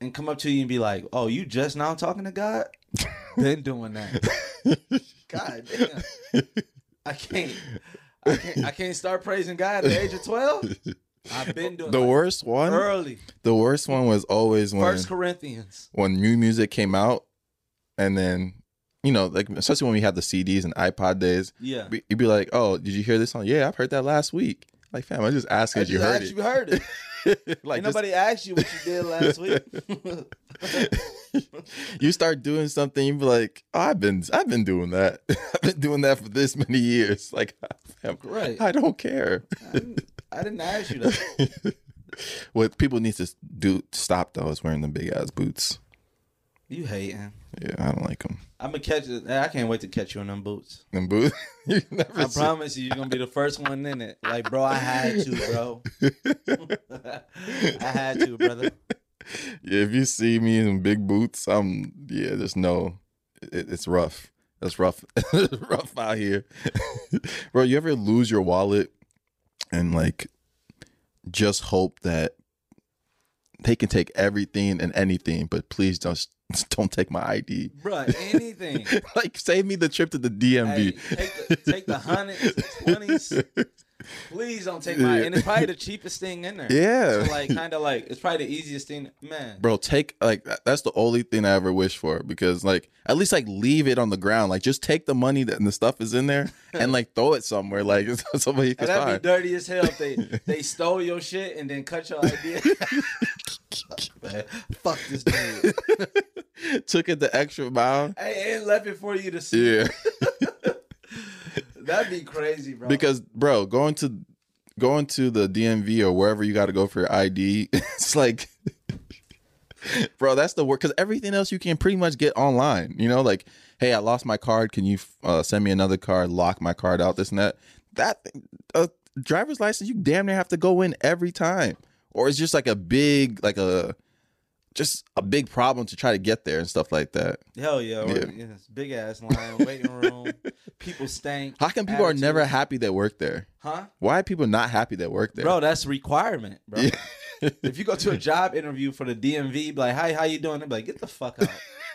and come up to you and be like, "Oh, you just now talking to God? Been doing that? God damn! I can't. I can't. I can't start praising God at the age of twelve. I've been doing The like, worst one. early. The worst one was always when First Corinthians. when new music came out, and then you know, like especially when we had the CDs and iPod days, Yeah. you'd be like, "Oh, did you hear this song? Yeah, I've heard that last week." Like, fam, I just asked I if you heard it. You heard it. like, Ain't just- nobody asked you what you did last week. you start doing something, you be like, oh, "I've been, I've been doing that. I've been doing that for this many years." Like, fam, Right. I don't care. I didn't, I didn't ask you that. what people need to do stop though is wearing the big ass boots. You hating. Yeah, I don't like them. I'm gonna catch it. I can't wait to catch you in them boots. Them boots. you never I see- promise you, you're gonna be the first one in it. Like, bro, I had to, bro. I had to, brother. Yeah, if you see me in big boots, I'm yeah. There's no, it, it's rough. That's rough, rough out here, bro. You ever lose your wallet and like just hope that they can take everything and anything, but please don't don't take my ID. Bro, anything. like save me the trip to the DMV. Hey, take the, take the hundreds, twenties. Please don't take my. And it's probably the cheapest thing in there. Yeah. So like, kind of like, it's probably the easiest thing, man. Bro, take like that's the only thing I ever wish for because like at least like leave it on the ground. Like just take the money that and the stuff is in there and like throw it somewhere. Like somebody can And that'd find. be dirty as hell if they they stole your shit and then cut your idea. Man, fuck this dude. Took it the extra mile. Hey, and left it for you to see. Yeah. That'd be crazy, bro. because bro, going to going to the DMV or wherever you got to go for your ID, it's like bro, that's the work cuz everything else you can pretty much get online. You know, like hey, I lost my card, can you uh, send me another card, lock my card out this and that. That a driver's license you damn near have to go in every time. Or it's just like a big like a just a big problem to try to get there and stuff like that. hell yeah, Yeah. yeah. big ass line, waiting room. People stank. How come people are never happy that work there? Huh? Why are people not happy that work there? Bro, that's requirement, bro. Yeah. if you go to a job interview for the DMV, be like, "Hi, how you doing?" They be like, "Get the fuck out.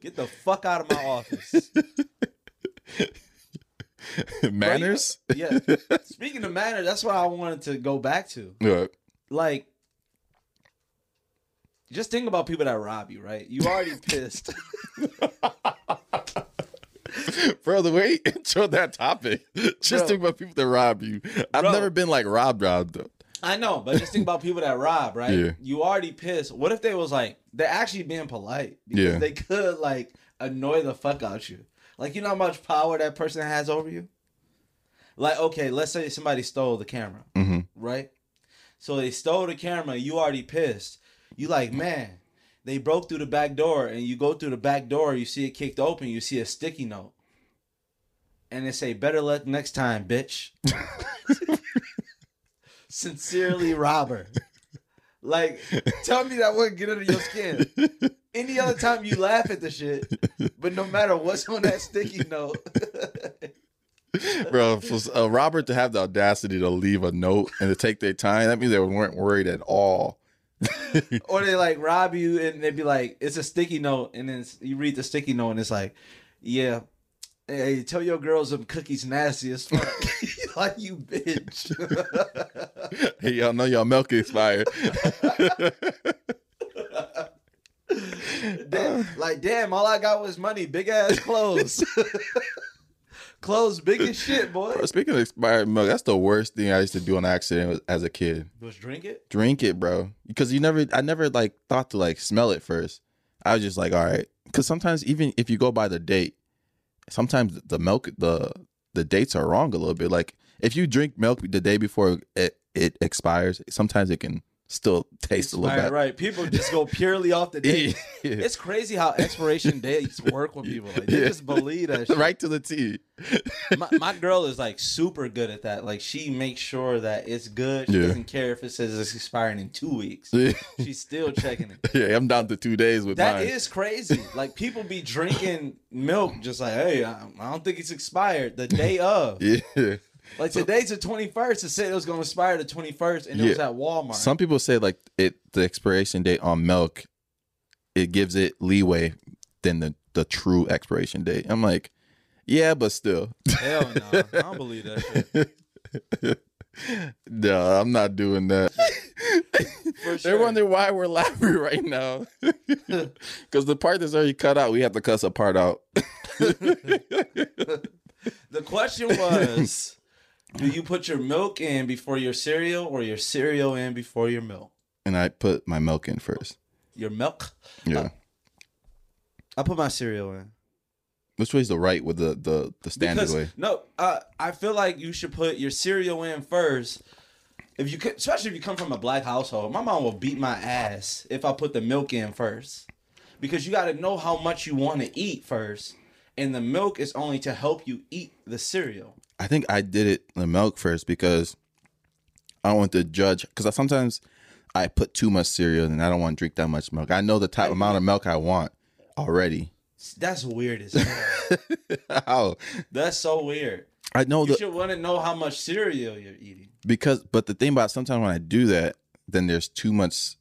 Get the fuck out of my office." Manners? Yeah. Speaking of manners, that's what I wanted to go back to. Yeah. Like, just think about people that rob you, right? You already pissed. Bro, the way you intro that topic, just Bro. think about people that rob you. I've Bro. never been like robbed, robbed though. I know, but just think about people that rob, right? Yeah. You already pissed. What if they was like they're actually being polite? Because Yeah. they could like annoy the fuck out you. Like you know how much power that person has over you? Like, okay, let's say somebody stole the camera, Mhm. right? So they stole the camera, you already pissed. You like, man, they broke through the back door, and you go through the back door, you see it kicked open, you see a sticky note. And they say, better luck next time, bitch. Sincerely, Robber. Like, tell me that wouldn't get under your skin. Any other time you laugh at the shit, but no matter what's on that sticky note, Bro, for uh, Robert to have the audacity to leave a note and to take their time, that means they weren't worried at all. or they like rob you and they'd be like, it's a sticky note, and then you read the sticky note and it's like, yeah. Hey, tell your girls them cookies nasty as fuck. like you bitch. hey, y'all know y'all milk expired. Damn, like damn, all I got was money, big ass clothes. Clothes big as shit, boy. Bro, speaking of expired milk, that's the worst thing I used to do on accident as a kid. Was drink it? Drink it, bro, because you never, I never like thought to like smell it first. I was just like, all right, because sometimes even if you go by the date, sometimes the milk, the the dates are wrong a little bit. Like if you drink milk the day before it it expires, sometimes it can still taste a little Right, bit. right. People just go purely off the date. Yeah. It's crazy how expiration dates work with people. Like they Yeah. just believe that shit. right to the T. my, my girl is like super good at that. Like she makes sure that it's good. She Yeah. doesn't care if it says it's expiring in two weeks. She's still checking it. Yeah, I'm down to two days with That mine. is crazy. Like people be drinking milk just like, hey, I, I don't think it's expired the day of. yeah. Like today's the twenty first. It said it was going to expire the twenty first, and it was at Walmart. Some people say like it the expiration date on milk, it gives it leeway than the the true expiration date. I'm like, yeah, but still, Hell no, I don't believe that shit. no, I'm not doing that. For They're sure. wondering why we're laughing right now, because the part that's already cut out, we have to cuss a part out. The question was, do you put your milk in before your cereal, or your cereal in before your milk? and I put my milk in first. Your milk. Yeah, I put my cereal in. which way's the right with the the the standard Because way? no, uh, I feel like you should put your cereal in first. If you could, especially if you come from a black household, my mom will beat my ass if I put the milk in first, because you got to know how much you want to eat first, and the milk is only to help you eat the cereal. I think I did it the milk first because I don't want to judge because sometimes I put too much cereal and I don't want to drink that much milk. I know the type amount of milk I want already. That's weird as hell. How? That's so weird. I know You the should want to know how much cereal you're eating. because but the thing about sometimes when I do that, then there's too much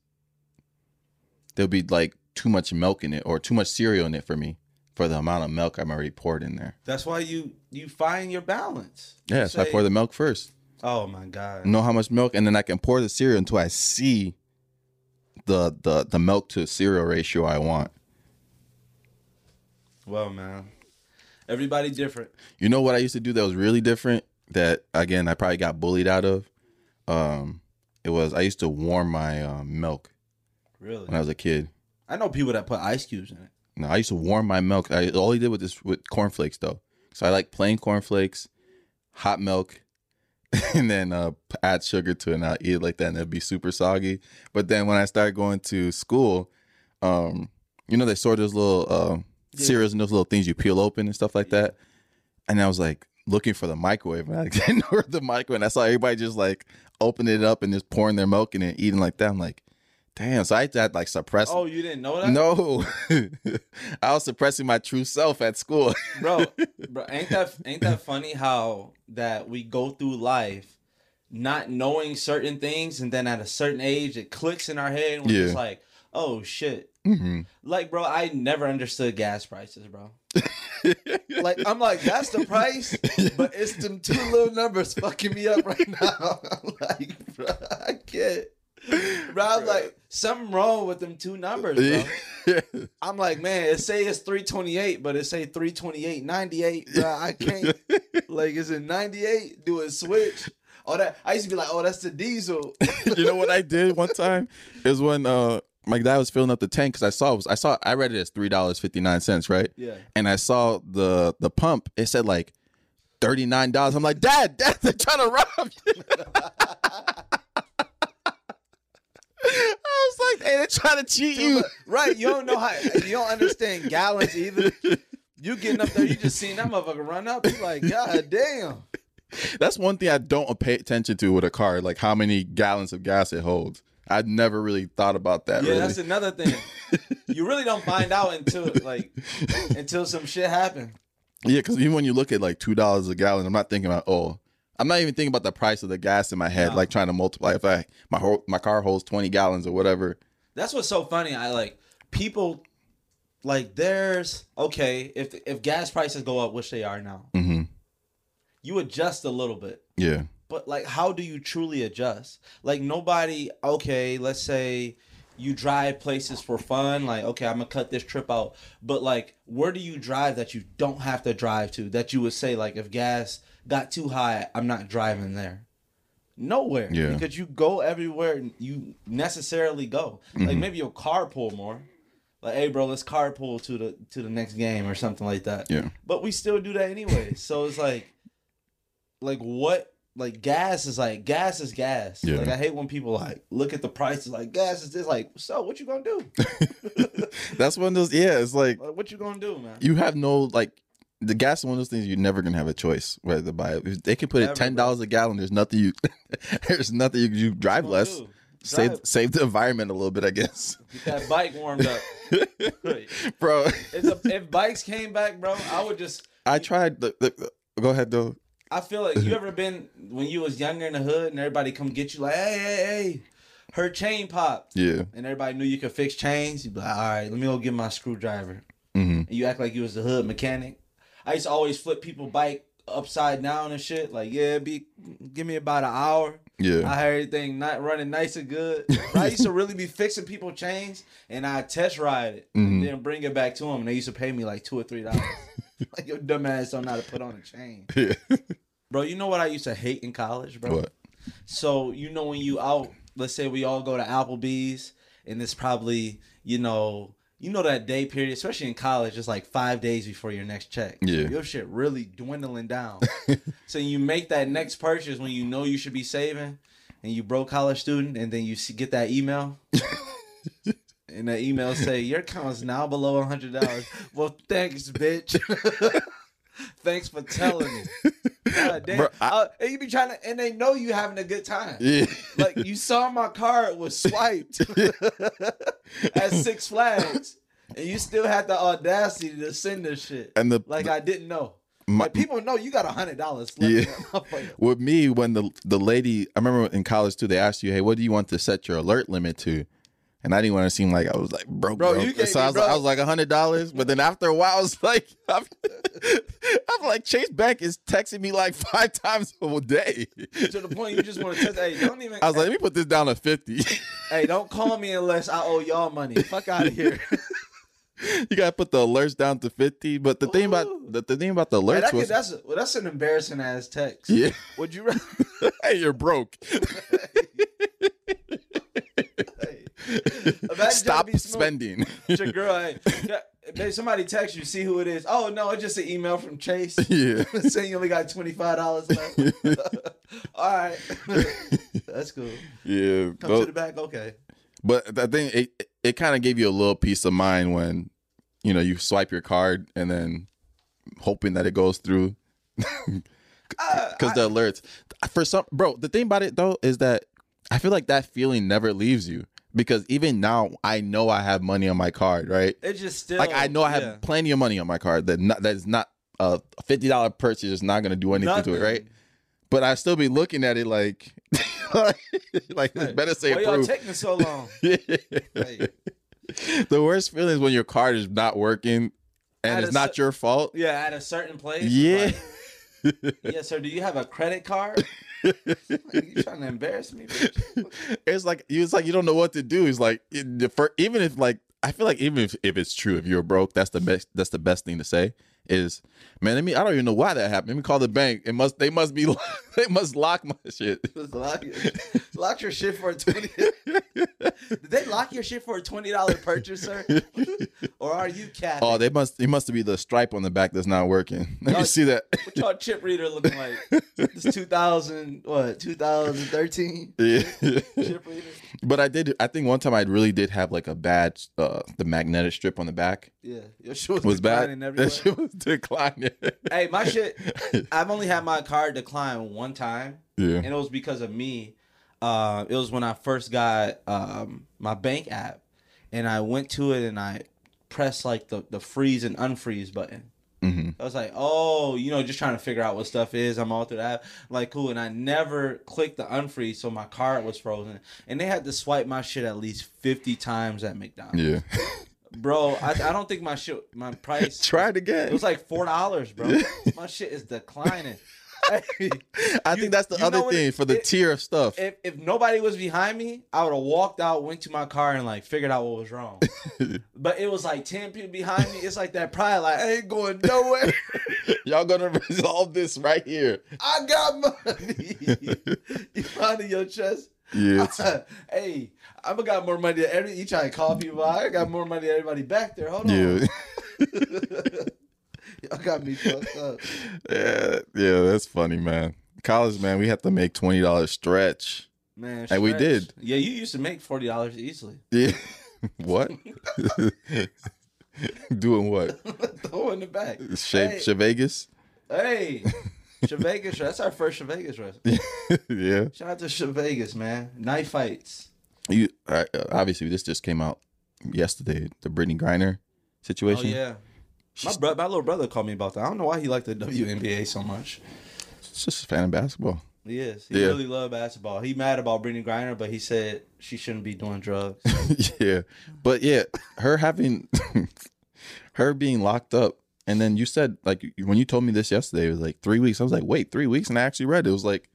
there'll be like too much milk in it or too much cereal in it for me for the amount of milk I'm already poured in there. That's why you you find your balance. Yeah, You so I pour the milk first. Oh my god. know how much milk, and then I can pour the cereal until I see the the the milk to cereal ratio I want. Well, man, everybody different. You know what I used to do that was really different? That again, I probably got bullied out of. Um, it was I used to warm my um, milk Really. when I was a kid. I know people that put ice cubes in it. No, I used to warm my milk. I all I did with this with cornflakes though. So I like plain cornflakes, hot milk, and then uh, add sugar to it and I'll eat it like that and it'd be super soggy. But then when I started going to school, um, you know they sort those little uh, cereals and those little things you peel open and stuff like that. And I was like looking for the microwave and I didn't know where the microwave. And I saw everybody just like opening it up and just pouring their milk in it, and eating like that. I'm like, damn. So I had to like suppress. Oh, you didn't know that? No, I was suppressing my true self at school. bro, bro, ain't that ain't that funny how that we go through life not knowing certain things, and then at a certain age it clicks in our head, and we're just like, oh shit. hmm Like, bro, I never understood gas prices, bro. like, I'm like, that's the price, but it's them two little numbers fucking me up right now. I'm like, bro, I can't. Bro, I'm like, something wrong with them two numbers, bro. I'm like, man, it say it's 328, but it say 328, 98. Bro, I can't. like, is it 98? Do it switch? Oh, that I used to be like, oh, that's the diesel. you know what I did one time is when uh my dad was filling up the tank because I saw it was I saw I read it as three dollars fifty nine cents right Yeah. and I saw the the pump it said like thirty nine dollars I'm like dad dad they're trying to rob you I was like hey they're trying to cheat you right? You don't know how. You don't understand gallons either. You getting up there, you just seen that motherfucker run up. You like, God damn. that's one thing I don't pay attention to with a car like how many gallons of gas it holds I'd never really thought about that Yeah, really. that's another thing. You really don't find out until like until some shit happens. Yeah, because even when you look at like two dollars a gallon, I'm not thinking about oh, I'm not even thinking about the price of the gas in my head, No. like trying to multiply. If I my whole my car holds twenty gallons or whatever, That's what's so funny. I like people like there's okay if if gas prices go up, which they are now, hmm you adjust a little bit. Yeah. But like, how do you truly adjust? Like nobody. Okay, let's say you drive places for fun. Like, okay, I'm gonna cut this trip out. But like, where do you drive that you don't have to drive to? That you would say like, if gas got too high, I'm not driving there. Nowhere. Yeah. Because you go everywhere you necessarily go. Like mm-hmm. maybe you'll carpool more. Like, hey, bro, let's carpool to the to the next game or something like that. Yeah. But we still do that anyway. so it's like, like what? Like gas is like gas is gas. Yeah. Like I hate when people like look at the prices like gas is this. Like so, what you gonna do? That's one of those. Yeah, it's like Like, what you gonna do, man? you have no like. The gas is one of those things you're never gonna have a choice whether to buy it. If They can put Never, it ten dollars a gallon. There's nothing you. there's nothing you, you drive less. do? Save Drive. save the environment a little bit, I guess, Get that bike warmed up. bro. A, if bikes came back, bro, I would just. I tried. The, the, go ahead though. I feel like you ever been when you was younger in the hood and everybody come get you like, hey, hey, hey, her chain popped, Yeah. and everybody knew you could fix chains. You be like, all right, let me go get my screwdriver. hmm And you act like you was the hood mechanic. I used to always flip people bike upside down and shit. Like, yeah, be give me about an hour. Yeah. I had everything not running nice and good. I used to really be fixing people chains, and I test ride it, Mhm. and then bring it back to them. And they used to pay me like two or three dollars. like your dumb ass don't know how to put on a chain, yeah. bro. You know what I used to hate in college, bro? What? So you know when you out, let's say we all go to Applebee's, and it's probably you know you know that day period, especially in college, it's like five days before your next check. Yeah. your shit really dwindling down. so you make that next purchase when you know you should be saving, and you broke college student, and then you get that email. And the email say your account is now below a hundred dollars. well, thanks, bitch. thanks for telling me. God damn. Bro, I- Uh, and you be trying to, and they know you having a good time. Yeah. Like you saw my card was swiped at Six Flags, and you still had the audacity to send this shit. and the Like I didn't know. My- like people know you got a hundred dollars. Yeah. with me when the the lady I remember in college too they asked you hey what do you want to set your alert limit to and I didn't want to seem like I was like broke Bro, you so I was, broke. I was like a hundred dollars but then after a while I was like I'm, I'm like Chase Bank is texting me like five times a day to the point you just want to text. Hey, don't even. I was like let me put this down to 50 hey, don't call me unless I owe y'all money. Fuck out of here. you gotta put the alerts down to 50 but the thing about the, the thing about the Hey, alerts that could- was that's a, well, that's an embarrassing ass text. yeah Would you? hey you're broke Hey. Imagine trying to stop spending It's your girl. Hey, yeah, somebody text you, see who it is. Oh no, it's just an email from Chase yeah saying you only got twenty five dollars left. All right, that's cool. yeah Come those- to the back. Okay. But I think it it kind of gave you a little peace of mind when you know you swipe your card and then hoping that it goes through Uh, because the alerts for some bro. The thing about it though is that I feel like that feeling never leaves you because even now I know I have money on my card, right? It's just still Like I know I have yeah. plenty of money on my card that not, that is not a fifty dollar purchase is not going to do anything to it, right? But I still be looking at it like like it's better say Why y'all approved. taking so long? Hey. the worst feeling is when your card is not working and it's not cer- your fault. Yeah, at a certain place. Yeah. like, yeah, sir. Do you have a credit card? You trying to embarrass me? Bitch? it's like it's like you don't know what to do. It's like the even if like I feel like even if, if it's true, if you're broke, that's the best. That's the best thing to say. Is man, I mean, I don't even know why that happened. Let me call the bank. It must. They must be. They must lock my shit. Lock, lock your shit for a twenty. Did they lock your shit for a twenty dollar purchase, sir? or are you cat? Oh, they must. It must be the stripe on the back that's not working. Let me see that. what y'all chip reader looking like? This two thousand what? Two thousand thirteen yeah. chip reader. But I did. I think one time I really did have like a bad. Uh, the magnetic strip on the back Yeah, your shit was, was bad. That shit was declining. hey, my shit. I've only had my card decline one time, yeah. and it was because of me. Uh, it was when I first got um, my bank app, and I went to it and I pressed like the the freeze and unfreeze button. hmm I was like, oh, you know, just trying to figure out what stuff is. I'm all through that. Like, cool. And I never clicked the unfreeze, so my card was frozen. And they had to swipe my shit at least 50 times at McDonald's. Yeah. Bro, I, I don't think my shit, my price. Tried again. It was like $4, bro. my shit is declining. Hey, I you- think that's the other thing it- for the it- tier of stuff. if, if nobody was behind me, I would have walked out, went to my car, and like figured out what was wrong. but it was like 10 people behind me. It's like that pride, like, I ain't going nowhere. Y'all gonna resolve this right here. I got money. you find in your chest. Yeah. hey, I've got more money than every. You try to call people. I got more money than everybody back there. Hold on. yeah. On. Y'all got me fucked up. yeah. Yeah. That's funny, man. College, man, we have to make twenty dollars stretch. Man, And we did. Yeah, you used to make forty dollars easily. Yeah. what? Doing what? Throw in the back. Shave, Hey. Vegas? Hey, Vegas. That's our first Vegas race. yeah. Shout out to Vegas, man. Night fights. You uh, obviously this just came out yesterday. The Brittany Griner Oh situation. yeah. My bro- my little brother called me about that. I don't know why he liked the WNBA so much. It's just a fan of basketball. He is. He Yeah. really loved basketball. He mad about Brittany Griner, but he said she shouldn't be doing drugs. yeah, but yeah, her having her being locked up, and then you said like when you told me this yesterday, it was like three weeks. I was like, wait, three weeks, and I actually read it, it was like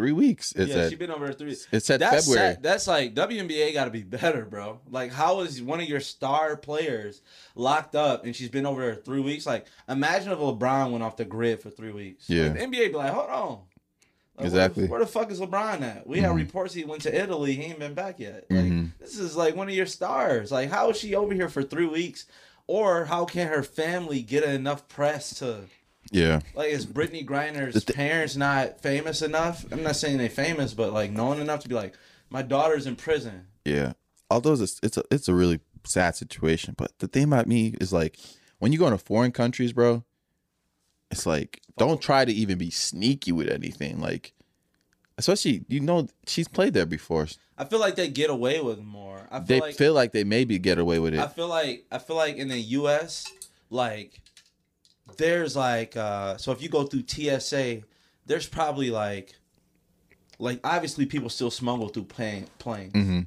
three weeks. It yeah, she been over three. it said That's February. sad. That's like WNBA got to be better, bro. Like, how is one of your star players locked up and she's been over there three weeks? Like, imagine if LeBron went off the grid for three weeks. Yeah. Like, the NBA be like, hold on. Like, Exactly. Where the, where the fuck is LeBron at? We have Mhm. reports he went to Italy. He ain't been back yet. Like, Mhm. this is like one of your stars. Like, how is she over here for three weeks? Or how can her family get enough press to Yeah, like is Brittany Griner's thi- parents not famous enough? I'm not saying they famous, but like known enough to be like, my daughter's in prison. yeah. Although it's it's a it's a really sad situation, but the thing about me is like when you go into foreign countries, bro, it's like don't try to even be sneaky with anything. Like, especially you know she's played there before. I feel like they get away with more. I feel They like feel like they maybe get away with it. I feel like I feel like in the US, like there's like uh so if you go through TSA, there's probably like like obviously people still smuggle through plane planes. Mhm.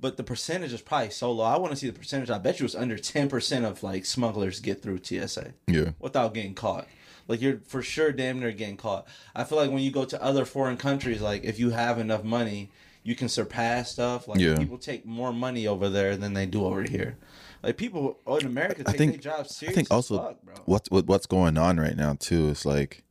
But the percentage is probably so low. I want to see the percentage. I bet you it's under ten percent of like smugglers get through TSA. yeah. without getting caught. Like you're for sure damn near getting caught. I feel like when you go to other foreign countries, like if you have enough money, you can surpass stuff. Like Yeah. people take more money over there than they do over here. Like people in America I take think- their jobs seriously. I think also fuck, what's what, what's going on right now too is like,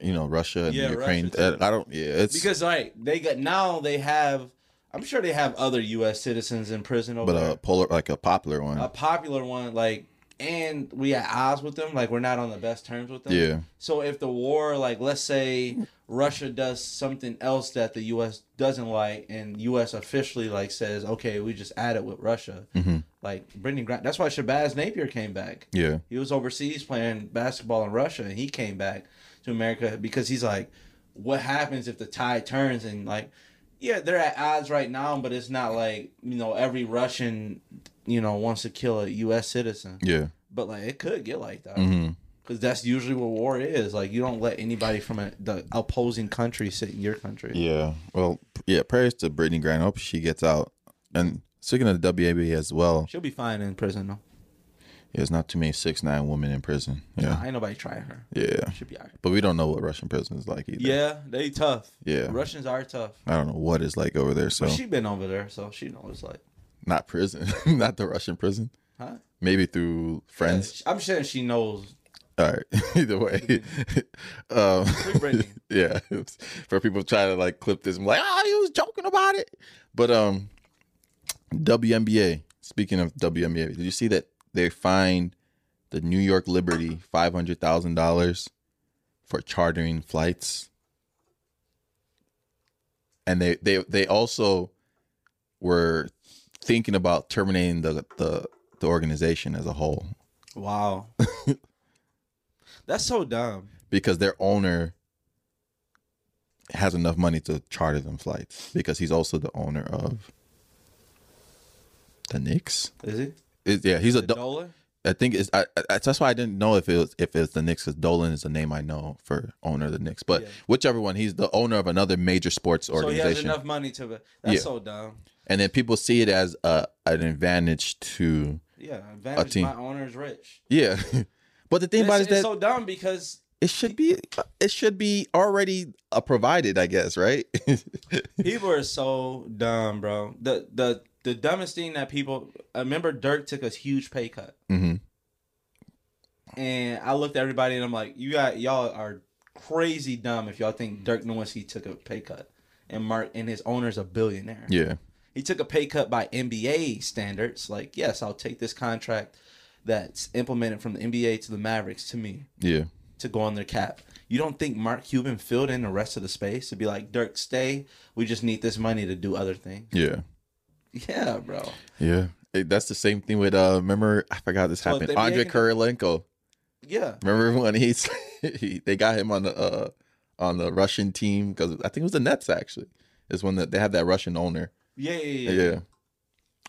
you know, Russia and Yeah, Ukraine. Russia, I don't. Yeah, it's because like they got now they have. I'm sure they have other U.S. citizens in prison over but a polar like a popular one. a popular one, like, and we at odds with them. Like we're not on the best terms with them. yeah, So if the war, like let's say Russia does something else that the U.S. doesn't like, and U.S. officially like says, okay, we just add it with Russia. Mm-hmm. Like Brittany Griner, that's why Shabazz Napier came back. yeah, He was overseas playing basketball in Russia, and he came back to America because he's like, what happens if the tide turns and like, yeah, they're at odds right now, but it's not like you know every Russian, you know, wants to kill a U.S. citizen, yeah. but like it could get like that hmm because that's usually what war is. Like you don't let anybody from a, the opposing country sit in your country. Yeah. Well, yeah. Prayers to Brittany Griner. Hope she gets out. And speaking of the WNBA as well, She'll be fine in prison though. There's not too many six nine women in prison. Yeah, Nah, ain't nobody trying her. yeah. She'll be. But we don't know what Russian prison is like either. Yeah, they tough. Yeah. Russians are tough. I don't know what it's like over there. So But she been over there, so she knows it's like. not prison, not the Russian prison. Huh? Maybe through friends. I'm sure she knows. All right. Either way, um, yeah. For people trying to like clip this, I'm like, ah, he was joking about it. But um, WNBA. Speaking of WNBA, did you see that they fined the New York Liberty five hundred thousand dollars for chartering flights? And they they they also were thinking about terminating the the, the organization as a whole Wow. That's so dumb. because their owner has enough money to charter them flights because he's also the owner of the Knicks. Is he? It- yeah, he's a The do- Dolan? I think it's I, I, that's why I didn't know if it was if it's the Knicks because Dolan is a name I know for owner of the Knicks. But Yeah. whichever one, he's the owner of another major sports organization. So he has enough money to. That's Yeah. so dumb. and then people see it as a an advantage to Yeah, advantage. team. My is rich. yeah. but the thing It's, about it is it's that so dumb because it should be it should be already uh, provided, I guess, right? people are so dumb, bro. The the the dumbest thing that people. I remember Dirk took a huge pay cut, hmm and I looked at everybody and I'm like, you got y'all are crazy dumb if y'all think Dirk Nowitzki took a pay cut, and Mark and his owner's a billionaire. Yeah. He took a pay cut by NBA standards. Like, yes, I'll take this contract that's implemented from the NBA to the Mavericks to me Yeah. to go on their cap. You don't think Mark Cuban filled in the rest of the space to be like, Dirk, stay. We just need this money to do other things. Yeah. Yeah, bro. Yeah. Hey, That's the same thing with uh remember I forgot this So if happened. NBA Andre can- Kirilenko. Yeah. Remember when he's he, they got him on the uh on the Russian team because I think it was the Nets actually. Is when the, they had that Russian owner. Yeah, yeah, Yeah. yeah.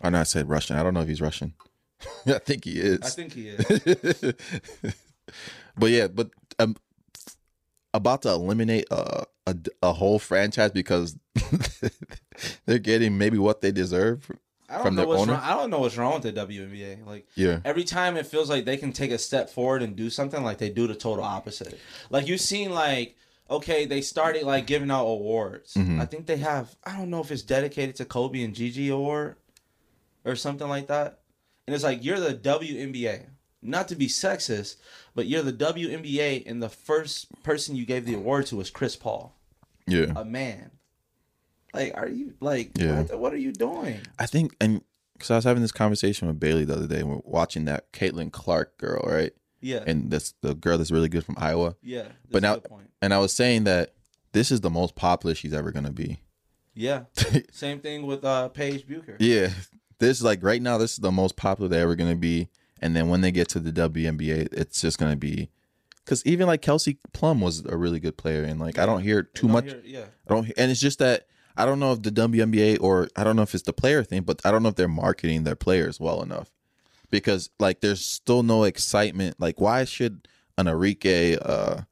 Or not said Russian. I don't know if he's Russian. I think he is. I think he is. but yeah, but about to eliminate a, a a whole franchise because they're getting maybe what they deserve. I don't From know their what's owner? wrong. I don't know what's wrong with the WNBA. Like Yeah. every time it feels like they can take a step forward and do something, like they do the total opposite. Like you've seen, like okay, they started like giving out awards. Mhm. I think they have. I don't know if it's dedicated to Kobe and Gigi award or something like that. And it's like you're the WNBA. Not to be sexist, but you're the WNBA, and the first person you gave the award to was Chris Paul, Yeah. a man. Like, are you like? Yeah. What, what are you doing? I think, and because I was having this conversation with Bailey the other day, and we're watching that Caitlin Clark girl, right? Yeah, And that's the girl that's really good from Iowa. yeah. but now-. And I was saying that this is the most popular she's ever gonna be. Yeah. Same thing with uh Paige Bueckers. Yeah, this like right now, this is the most popular they're ever gonna be. And then when they get to the WNBA, it's just gonna be because even like Kelsey Plum was a really good player, and like I don't hear too Don't much. hear- yeah. I don't, and it's just that I don't know if the WNBA or I don't know if it's the player thing, but I don't know if they're marketing their players well enough because like there's still no excitement. Like why should an Enrique, uh,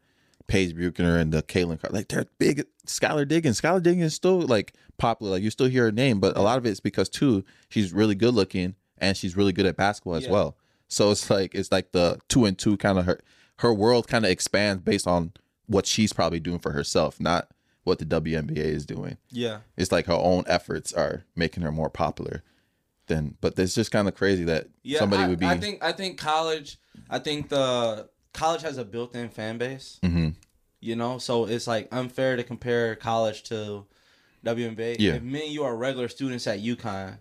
Paige Bueckers and the Caitlin like they're big? Skylar Diggins, Skylar Diggins is still like popular. Like you still hear her name, but a lot of it's because too she's really good looking and she's really good at basketball as Yeah. well. So it's like it's like the two and two kind of her her world kind of expands based on what she's probably doing for herself, not what the WNBA is doing. Yeah. It's like her own efforts are making her more popular. Then, but it's just kind of crazy that Yeah. somebody I, would be. I think I think college I think the college has a built in fan base. Mhm. You know, so it's like unfair to compare college to WNBA. Yeah. If me and you are regular students at UConn,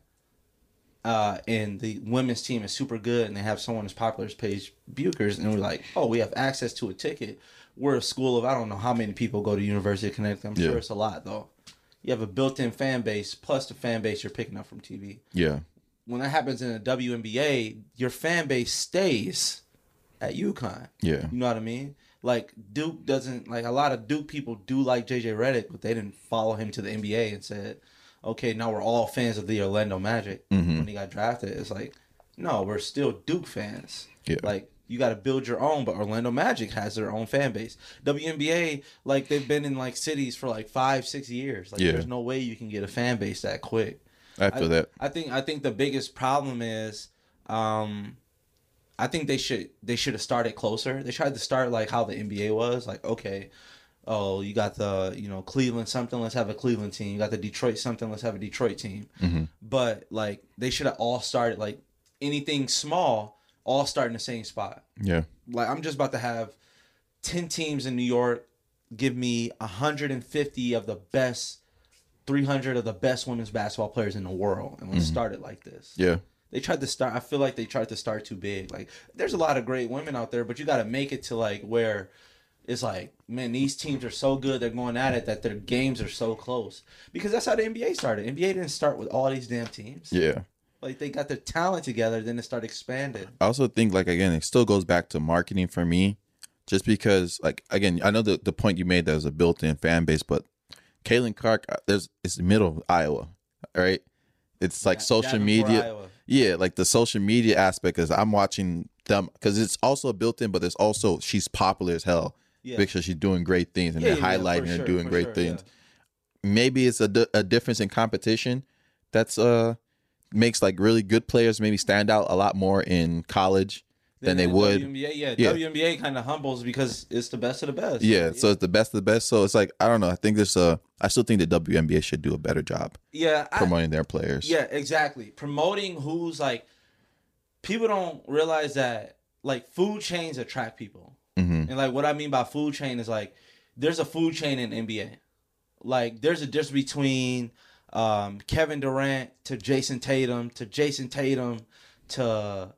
uh, and the women's team is super good and they have someone as popular as Paige Bueckers, and we're like, oh, we have access to a ticket. We're a school of I don't know how many people go to University of Connecticut. I'm Yeah. sure it's a lot though. You have a built-in fan base plus the fan base you're picking up from TV. yeah, When that happens in a WNBA, your fan base stays at UConn. yeah, You know what I mean? Like Duke doesn't like a lot of Duke people do like JJ Redick, but they didn't follow him to the NBA and said, "Okay, now we're all fans of the Orlando Magic." Mhm. When he got drafted, it's like, no, we're still Duke fans. Yeah. Like you got to build your own, but Orlando Magic has their own fan base. WNBA, like they've been in like cities for like five, six years. Like Yeah. there's no way you can get a fan base that quick. I feel that. I think I think the biggest problem is um I think they should they should have started closer. They tried to start like how the NBA was, like okay, oh, you got the, you know, Cleveland something, let's have a Cleveland team. You got the Detroit something, let's have a Detroit team. Mhm. But like they should have all started like anything small, all start in the same spot Yeah, like I'm just about to have 10 teams in New York give me 150 of the best 300 of the best women's basketball players in the world and let's start it like this. yeah, They tried to start I feel like they tried to start too big. Like there's a lot of great women out there, but you got to make it to like where it's like, man, these teams are so good, they're going at it that their games are so close. Because that's how the NBA started. NBA didn't start with all these damn teams. yeah. Like they got their talent together, then it started expanding. I also think like again, it still goes back to marketing for me, just because like again, I know the the point you made that was a built-in fan base, but Caitlin Clark, uh, there's it's the middle of Iowa, right? It's like social media. Yeah, like the social media aspect is I'm watching them because it's also built in, but there's also she's popular as hell Yeah. because she's doing great things and Yeah, they're yeah, yeah, highlighting her sure, doing great sure, things. yeah. Maybe it's a, di- a difference in competition that's uh makes like really good players maybe stand out a lot more in college than they would. WNBA, yeah, Yeah. WNBA kind of humbles because it's the best of the best. Yeah, so it's the best of the best. So it's like I don't know. I think there's a. I still think the WNBA should do a better job yeah, I, promoting their players. yeah, exactly. Promoting who's like people don't realize that like food chains attract people, Mhm. and like what I mean by food chain is like there's a food chain in NBA. Like there's a difference between um, Kevin Durant to Jayson Tatum to Jayson Tatum to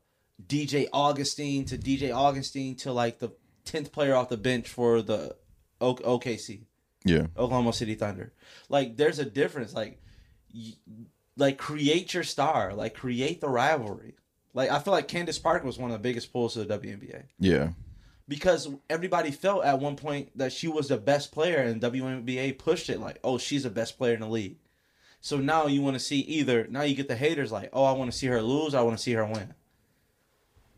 DJ Augustin to DJ Augustin to like the tenth player off the bench for the o- OKC. yeah, Oklahoma City Thunder. Like there's a difference. Like, y- like create your star. Like create the rivalry. Like I feel like Candace Parker was one of the biggest pulls to the WNBA yeah, because everybody felt at one point that she was the best player, and WNBA pushed it like, oh, she's the best player in the league. So now you want to see either now you get the haters like, oh, I want to see her lose, I want to see her win.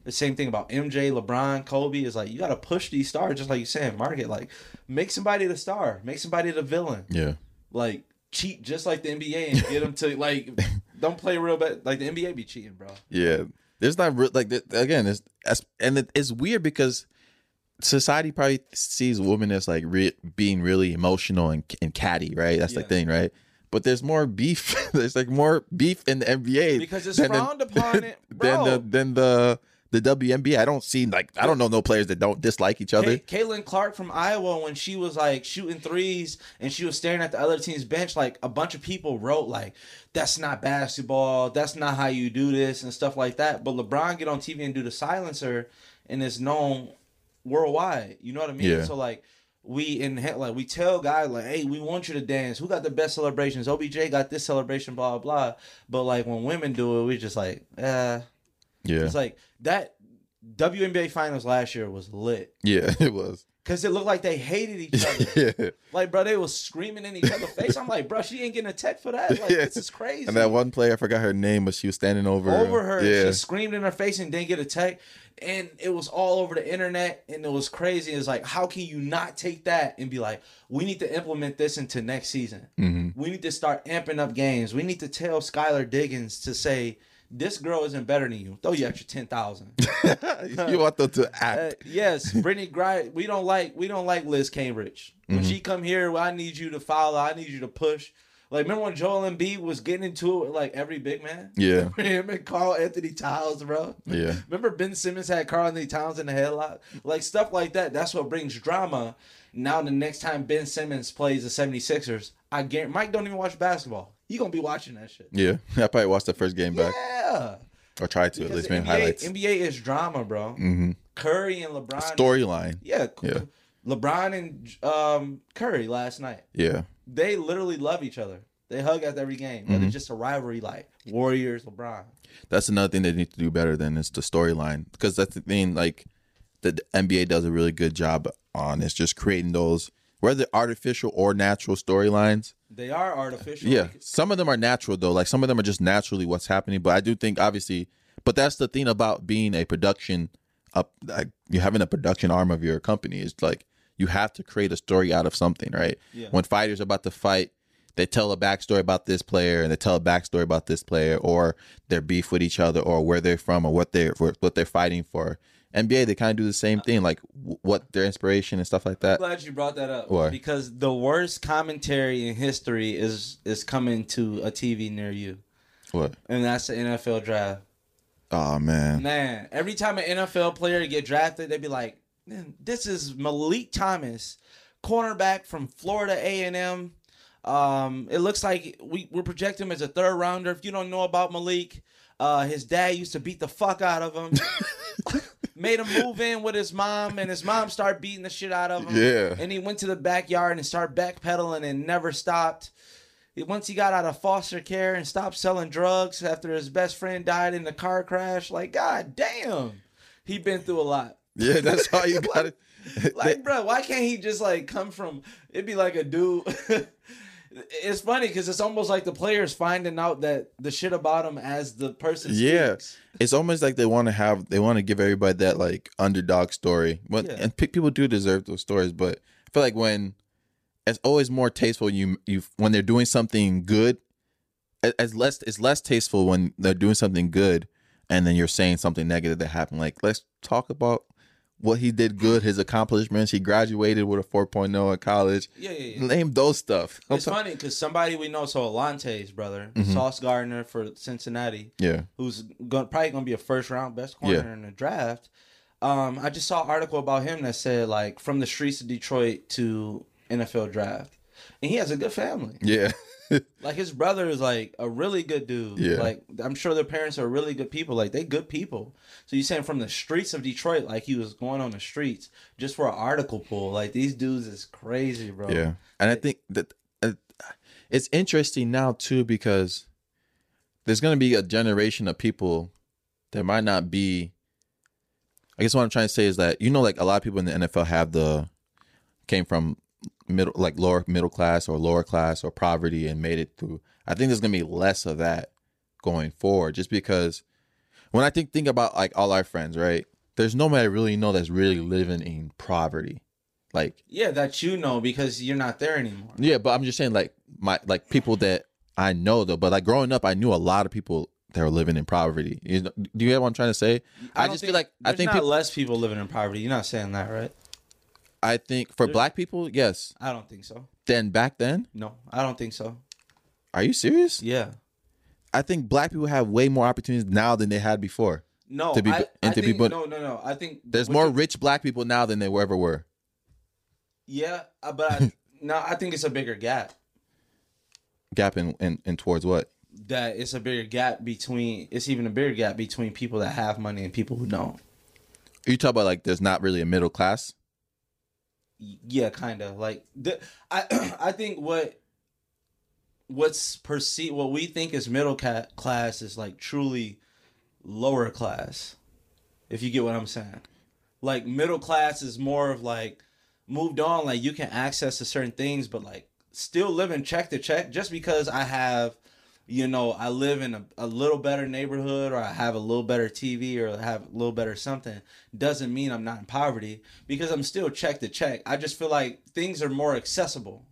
The same thing about MJ, LeBron, Kobe is like you got to push these stars, just like you saying, market like make somebody the star, make somebody the villain yeah, like cheat just like the NBA and get them to like don't play real bad like the NBA be cheating, bro. yeah. There's not real like again. It's and it's weird because society probably sees women as like re- being really emotional and, and catty, right? That's the thing, right? But there's more beef. there's like more beef in the NBA Because it's frowned upon it, than the than the the WNBA. I don't see like I don't know no players that don't dislike each other. Kay- Caitlin Clark from Iowa, when she was like shooting threes and she was staring at the other team's bench, like a bunch of people wrote like, "That's not basketball. That's not how you do this" and stuff like that. But LeBron get on TV and do the silencer, and it's known worldwide. You know what I mean? Yeah. So like. We in like we tell guys like, hey, we want you to dance. Who got the best celebrations? OBJ got this celebration, blah blah blah. But like when women do it, we just like, eh. Yeah, It's like that WNBA finals last year was lit. yeah, it was. Cause it looked like they hated each other. yeah. like, bro, they was screaming in each other's face. I'm like, bro, she ain't getting a tech for that. Like, Yeah. this is crazy. And that one player, I forgot her name, but she was standing over over her, Yeah, she screamed in her face and didn't get a tech. And it was all over the internet, and it was crazy. It's like, how can you not take that and be like, we need to implement this into next season? Mhm. We need to start amping up games. We need to tell Skylar Diggins to say, this girl isn't better than you. Throw you extra ten thousand. you want them to Uh, act. yes, Brittany Griner. We don't like we don't like Liz Cambage. When Mm-hmm. she come here, I need you to follow. I need you to push. Like remember when Joel Embiid was getting into it with like every big man? Yeah. Him and Karl Anthony Towns, bro. Yeah. Remember Ben Simmons had Karl Anthony Towns in the headlock? Like stuff like that. That's what brings drama. Now the next time Ben Simmons plays the 76ers, I guarantee Mike don't even watch basketball. He gonna be watching that shit. Yeah, I probably watched the first game back Yeah. or tried to at least maybe NBA, highlights. NBA is drama, bro. hmm Curry and LeBron. Storyline. Yeah, Yeah. LeBron and um, Curry last night. Yeah, They literally love each other. They hug after every game. But Mm-hmm. it's just a rivalry, like Warriors, LeBron. that's another thing they need to do better than is the storyline because that's the thing. Like the NBA does a really good job on is just creating those whether artificial or natural storylines. They are artificial. Yeah, some of them are natural though. Like some of them are just naturally what's happening. But I do think obviously, but that's the thing about being a production up. Like you having a production arm of your company is like you have to create a story out of something, right? Yeah. When fighters are about to fight, they tell a backstory about this player and they tell a backstory about this player or their beef with each other or where they're from or what they're what they're fighting for. NBA they kind of do the same thing, like w- what their inspiration and stuff like I'm that. glad you brought that up. Why? Because the worst commentary in history is is coming to a TV near you, What? and that's the NFL draft. Oh man. Man, every time an NFL player get drafted, they be like, "Man, "This is Malik Thomas, cornerback from Florida A and M." Um, it looks like we we're projecting him as a third rounder. If you don't know about Malik, uh, his dad used to beat the fuck out of him. Made him move in with his mom, and his mom started beating the shit out of him. Yeah. And he went to the backyard and started backpedaling and never stopped. Once he got out of foster care and stopped selling drugs after his best friend died in the car crash, like god damn, he been through a lot. Yeah, that's how you got it. Like, bro, why can't he just like come from? It'd be like a dude. it's funny because it's almost like the players finding out that the shit about them as the person. Yeah. speaks. It's almost like they want to have they want to give everybody that like underdog story. But Yeah. and pe- people do deserve those stories, but I feel like when it's always more tasteful you you when they're doing something good as less it's less tasteful when they're doing something good and then you're saying something negative that happened. Like let's talk about what he did good, his accomplishments. He graduated with a 4.0 at college. Yeah, yeah, yeah. Name those stuff. It's funny because somebody we know, so Alonte's brother, Mm-hmm. Sauce Gardner for Cincinnati, Yeah. who's going probably going to be a first round best corner Yeah. in the draft. Um, I just saw an article about him that said like from the streets of Detroit to NFL draft, and he has a good family. Yeah. Like his brother is like a really good dude. Yeah. Like I'm sure their parents are really good people. Like they good people. So you saying from the streets of Detroit, like he was going on the streets just for an article pull. Like these dudes is crazy, bro. Yeah, and I think that uh, it's interesting now too because there's going to be a generation of people that might not be. I guess what I'm trying to say is that you know, like a lot of people in the NFL have the came from middle, like lower middle class or lower class or poverty and made it through. I think there's going to be less of that going forward, just because when I think think about like all our friends, right? There's nobody I really know that's really living in poverty, like. Yeah, that you know because you're not there anymore. Yeah, but I'm just saying, like my like people that I know though. But like growing up, I knew a lot of people that were living in poverty. You know, do you get what I'm trying to say? I, don't just feel like I think not people, less people living in poverty. You're not saying that, right? I think for black people, yes. I don't think so. Then back then, No, I don't think so. are you serious? Yeah. I think black people have way more opportunities now than they had before. No, To be- I, and I to be think, put- no, no, no. I think There's more you- rich black people now than there ever were. Yeah, uh, but I, no, I think it's a bigger gap. Gap in, in, in towards what? That it's a bigger gap between. It's even a bigger gap between people that have money and people who don't. Are you talk about like there's not really a middle class. Yeah, kind of like the, I. I think what what's perceived, what we think is middle ca- class, is like truly lower class. If you get what I'm saying, like middle class is more of like moved on. Like you can access to certain things, but like still living check to check. Just because I have, you know, I live in a, a little better neighborhood or I have a little better TV or I have a little better something doesn't mean I'm not in poverty because I'm still check to check. I just feel like things are more accessible.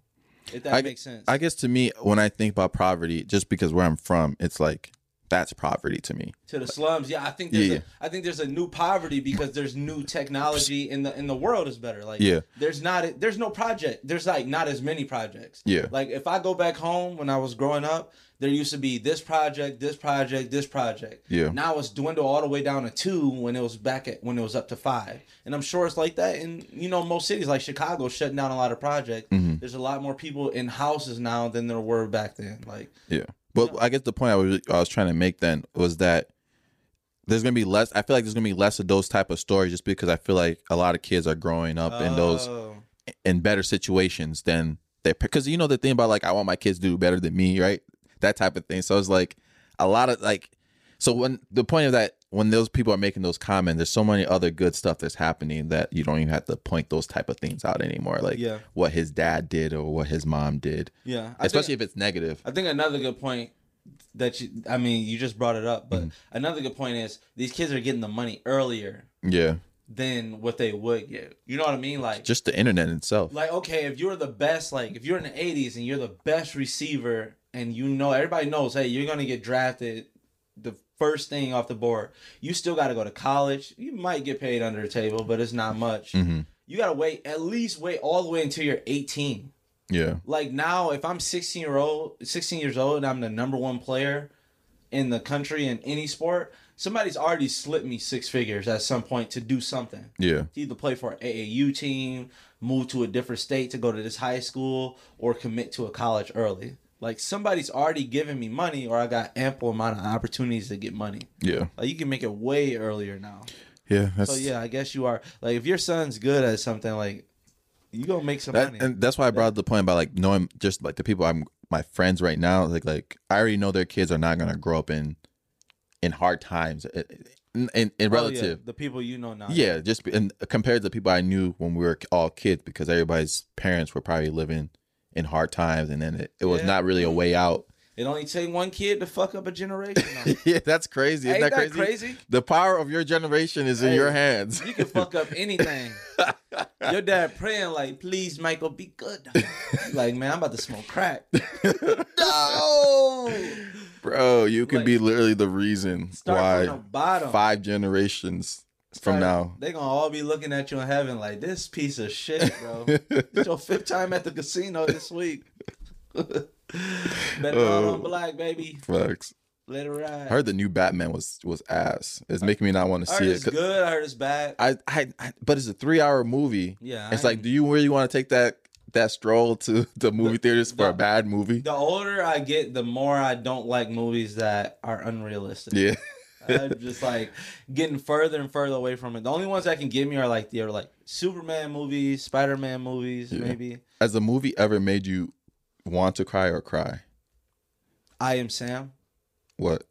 If that I, makes sense. I guess to me, when I think about poverty, just because where I'm from, it's like that's poverty to me. to the slums. Yeah, I think there's Yeah, a, I think there's a new poverty because there's new technology in the and the world is better. Like Yeah. there's not there's no project. There's like not as many projects. Yeah. Like if I go back home when I was growing up, there used to be this project, this project, this project. Yeah. Now it's dwindled all the way down to two when it was back at when it was up to five. And I'm sure it's like that in you know most cities like Chicago shutting down a lot of projects. Mm-hmm. There's a lot more people in houses now than there were back then. Like Yeah. But I guess the point I was I was trying to make then was that there's gonna be less. I feel like there's gonna be less of those type of stories just because I feel like a lot of kids are growing up in those oh, in better situations than they because you know the thing about like I want my kids to do better than me, right? That type of thing. So it's like a lot of like so when the point of that when those people are making those comments, there's so many other good stuff that's happening that you don't even have to point those type of things out anymore. Like Yeah. what his dad did or what his mom did. yeah. I think- Especially if it's negative. I think another good point that you, I mean, you just brought it up, but mm-hmm. another good point is these kids are getting the money earlier Yeah. than what they would get. You know what I mean? Like, Just the internet itself. like okay, if you're the best, like if you're in the '80s and you're the best receiver, and you know everybody knows, hey, you're gonna get drafted the first thing off the board. You still got to go to college. You might get paid under the table, but it's not much. Mm-hmm. You got to wait at least wait all the way until you're 18 Yeah. like now if i'm 16 year old 16 years old and i'm the number one player in the country in any sport somebody's already slipped me six figures at some point to do something Yeah. to either play for an aau team move to a different state to go to this high school or commit to a college early like somebody's already giving me money or i got ample amount of opportunities to get money Yeah. like you can make it way earlier now Yeah. That's, so yeah i guess you are like if your son's good at something like you gonna make some That, money and that's why I brought up the point about like knowing just like the people I'm my friends right now. Like like I already know their kids are not gonna grow up in in hard times. Eh, eh, in, in, in Oh, yeah, relative, the people you know now yeah. just be- and compared to the people I knew when we were all kids, because everybody's parents were probably living in hard times, and then it, it was Yeah. not really a mm-hmm. way out. It only take one kid to fuck up a generation. yeah, that's crazy. Isn't Ain't that that crazy? crazy? The power of your generation is in your hands. You can fuck up anything. Your dad praying like, "Please, Michael, be good." like, man, I'm about to smoke crack. no. Bro, you can Like, be literally the reason Start why from the bottom. five generations from now. they gonna all be looking at you in heaven like this piece of shit, bro. it's your fifth time at the casino this week. Better all Oh. on black, baby. Facts. Let it ride. I heard the new Batman was was ass. It's making me not want to see it. it's good. I heard it's bad. I, I, I, but it's a three hour movie. Yeah, it's like, do you really want to take that that stroll to the movie theaters for the- a bad movie? the older I get, the more I don't like movies that are unrealistic. yeah, I'm just like getting further and further away from it. The only ones that can get me are like the are like Superman movies, Spider Man movies, Yeah. maybe. has a movie ever made you want to cry or cry? I Am Sam. What?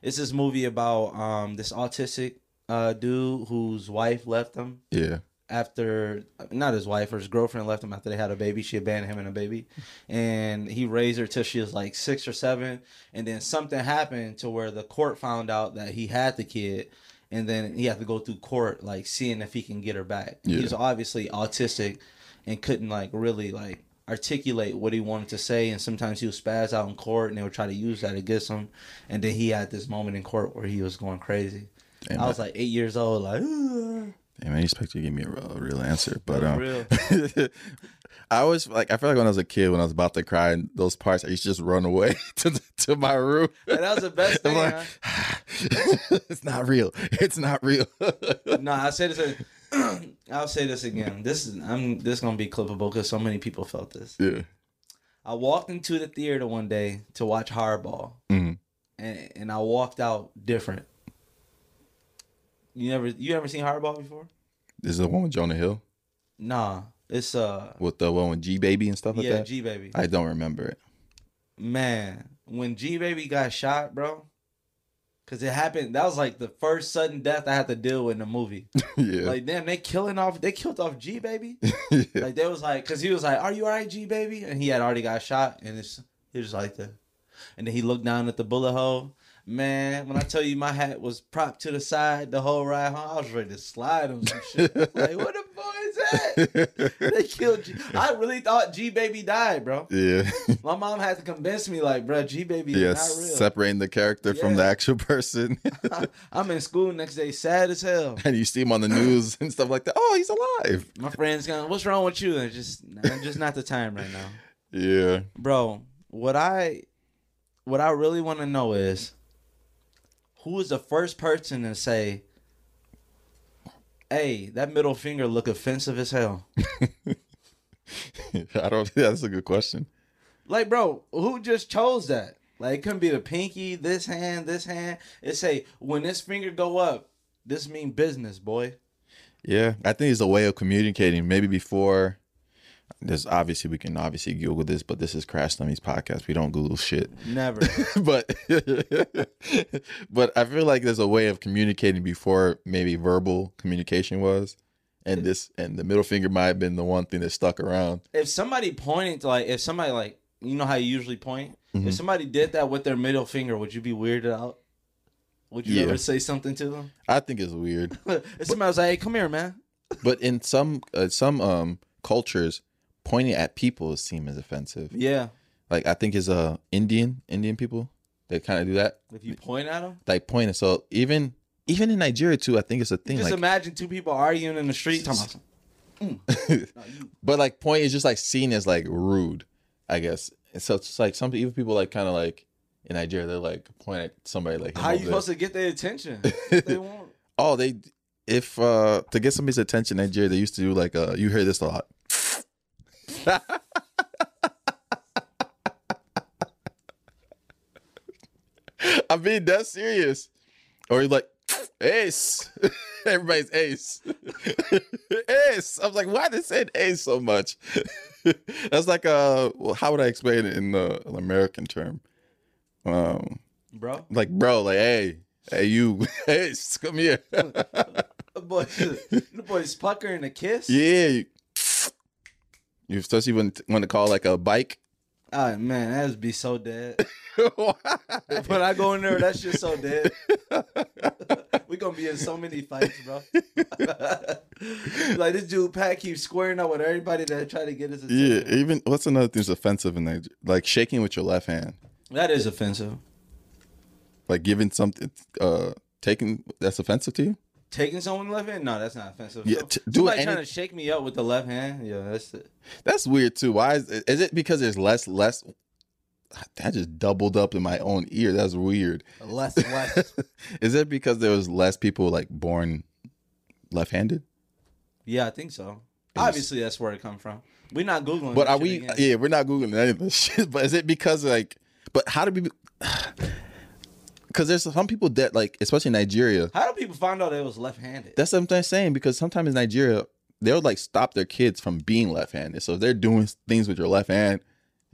It's this movie about um this autistic uh dude whose wife left him Yeah, after not his wife or his girlfriend left him after they had a baby. She abandoned him and a baby, and he raised her till she was like six or seven. And then something happened to where the court found out that he had the kid, and then he had to go through court like seeing if he can get her back. Yeah. He was obviously autistic and couldn't like really like articulate what he wanted to say and sometimes he would spaz out in court and they would try to use that against him and then he had this moment in court where he was going crazy Damn, i was like eight years old like Damn, I expect you to give me a real, a real answer, but For um, real. I always like I feel like when I was a kid, when I was about to cry in those parts, I used to just run away to the, to my room. And that was the best thing. like, huh? it's not real. It's not real. No, I say this. I'll say this again. This is I'm. This gonna be clippable because so many people felt this. yeah. I walked into the theater one day to watch Hardball, Mhm. and and I walked out different. You never you ever seen Hardball before? This is the one with Jonah Hill Nah, it's uh with the one with G Baby and stuff like that? yeah that. G baby. I don't remember it. Man, when G baby got shot, bro, because it happened. That was like the first sudden death I had to deal with in the movie. yeah. Like damn, they killing off. They killed off G baby. yeah. Like they was like, cause he was like, "Are you alright, G baby?" And he had already got shot, and it's he was like that. And then he looked down at the bullet hole. Man, when I tell you my hat was propped to the side the whole ride home, I was ready to slide him some shit. like, what the boy is at? They killed G. I really thought G baby died, bro. yeah. My mom had to convince me, like, bro, G baby is not real. Separating the character from the actual person. I'm in school next day, sad as hell. and you see him on the news and stuff like that. Oh, he's alive. My friends going, "What's wrong with you?" And it's just, just not the time right now. Yeah. bro what i what i really want to know is who is the first person to say hey that middle finger look offensive as hell I don't. That's a good question. like bro who just chose that like it couldn't be the pinky this hand this hand it say when this finger go up this mean business boy Yeah, I think it's a way of communicating. Maybe before, there's obviously we can obviously Google this, but this is Crash Dummies podcast. We don't Google shit. never but but I feel like there's a way of communicating before maybe verbal communication was, and this and the middle finger might have been the one thing that stuck around. if somebody pointed to like if somebody like you know how you usually point if somebody did that with their middle finger would you be weirded out would you Yeah. ever say something to them I think it's weird, if somebody was like, "Hey, come here, man," but in some uh, some um cultures, pointing at people seem as offensive. yeah. Like I think is uh Indian Indian people they kind of do that. If you point at them, like pointing. So even even in Nigeria too, I think it's a thing. just Like, imagine two people arguing in the street. Talking about, but like point is just like seen as like rude, I guess. And so it's like some even people like kind of like in Nigeria, they're like point at somebody like how you supposed to get their attention? They want. Oh, they if uh to get somebody's attention in Nigeria, they used to do like uh you hear this a lot. I'm that's serious. Or you're like, ace. Everybody's ace. ace. I was like, why they saying ace so much? That's like uh well, how would I explain it in the an American term? Um bro. like bro, like hey, hey you, ace, come here. The boy, the boy's puckering a kiss. Yeah. You especially when when to call like a bike. Oh man, that would be so dead. when I go in there, that's just so dead. we gonna be in so many fights, bro. like this dude Pat keeps squaring up with everybody that try to get his yeah, even what's another thing that's offensive in Nigeria? Like shaking with your left hand, That is offensive. like giving something, uh, taking that's offensive to you. Taking someone left hand? No, that's not offensive. Yeah, So- t- do somebody any- trying to shake me up with the left hand. Yeah, that's it. That's weird too. Why is is it because there's less less? That just doubled up in my own ear. That's weird. Less, less. is it because there was less people like born left-handed? yeah, I think so. Obviously, that's where it come from. We're not googling. But are shit we? again. Yeah, we're not googling any of this shit. But is it because like? But how do we? Because there's some people that like, especially in Nigeria. How do people find out it was left-handed? That's what I'm saying. Because sometimes in Nigeria, they'll like stop their kids from being left-handed. So if they're doing things with your left hand,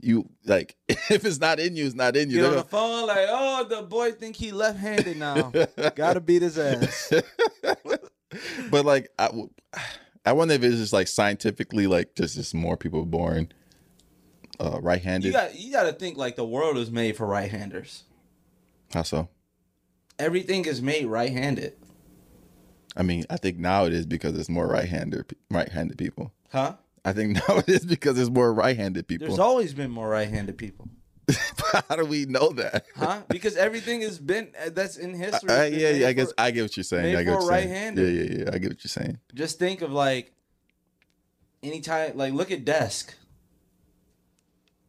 you like if it's not in you, it's not in you. Get on the phone like, oh, the boy think he left-handed now. Gotta beat his ass. but like I, I wonder if it's just like scientifically like just just more people born uh right-handed You got you got to think like the world is made for right-handers. How so Everything is made right-handed, i mean i think now it is because there's more right-handed right-handed people huh? i think now it is because there's more right-handed people There's always been more right-handed people, how do we know that huh? Because everything has been uh, that's in history. Uh, has yeah, yeah, I guess for- I get what you're saying. made I get what you're right-handed. Yeah, yeah, yeah. I get what you're saying. just think of like any anytime like look at desk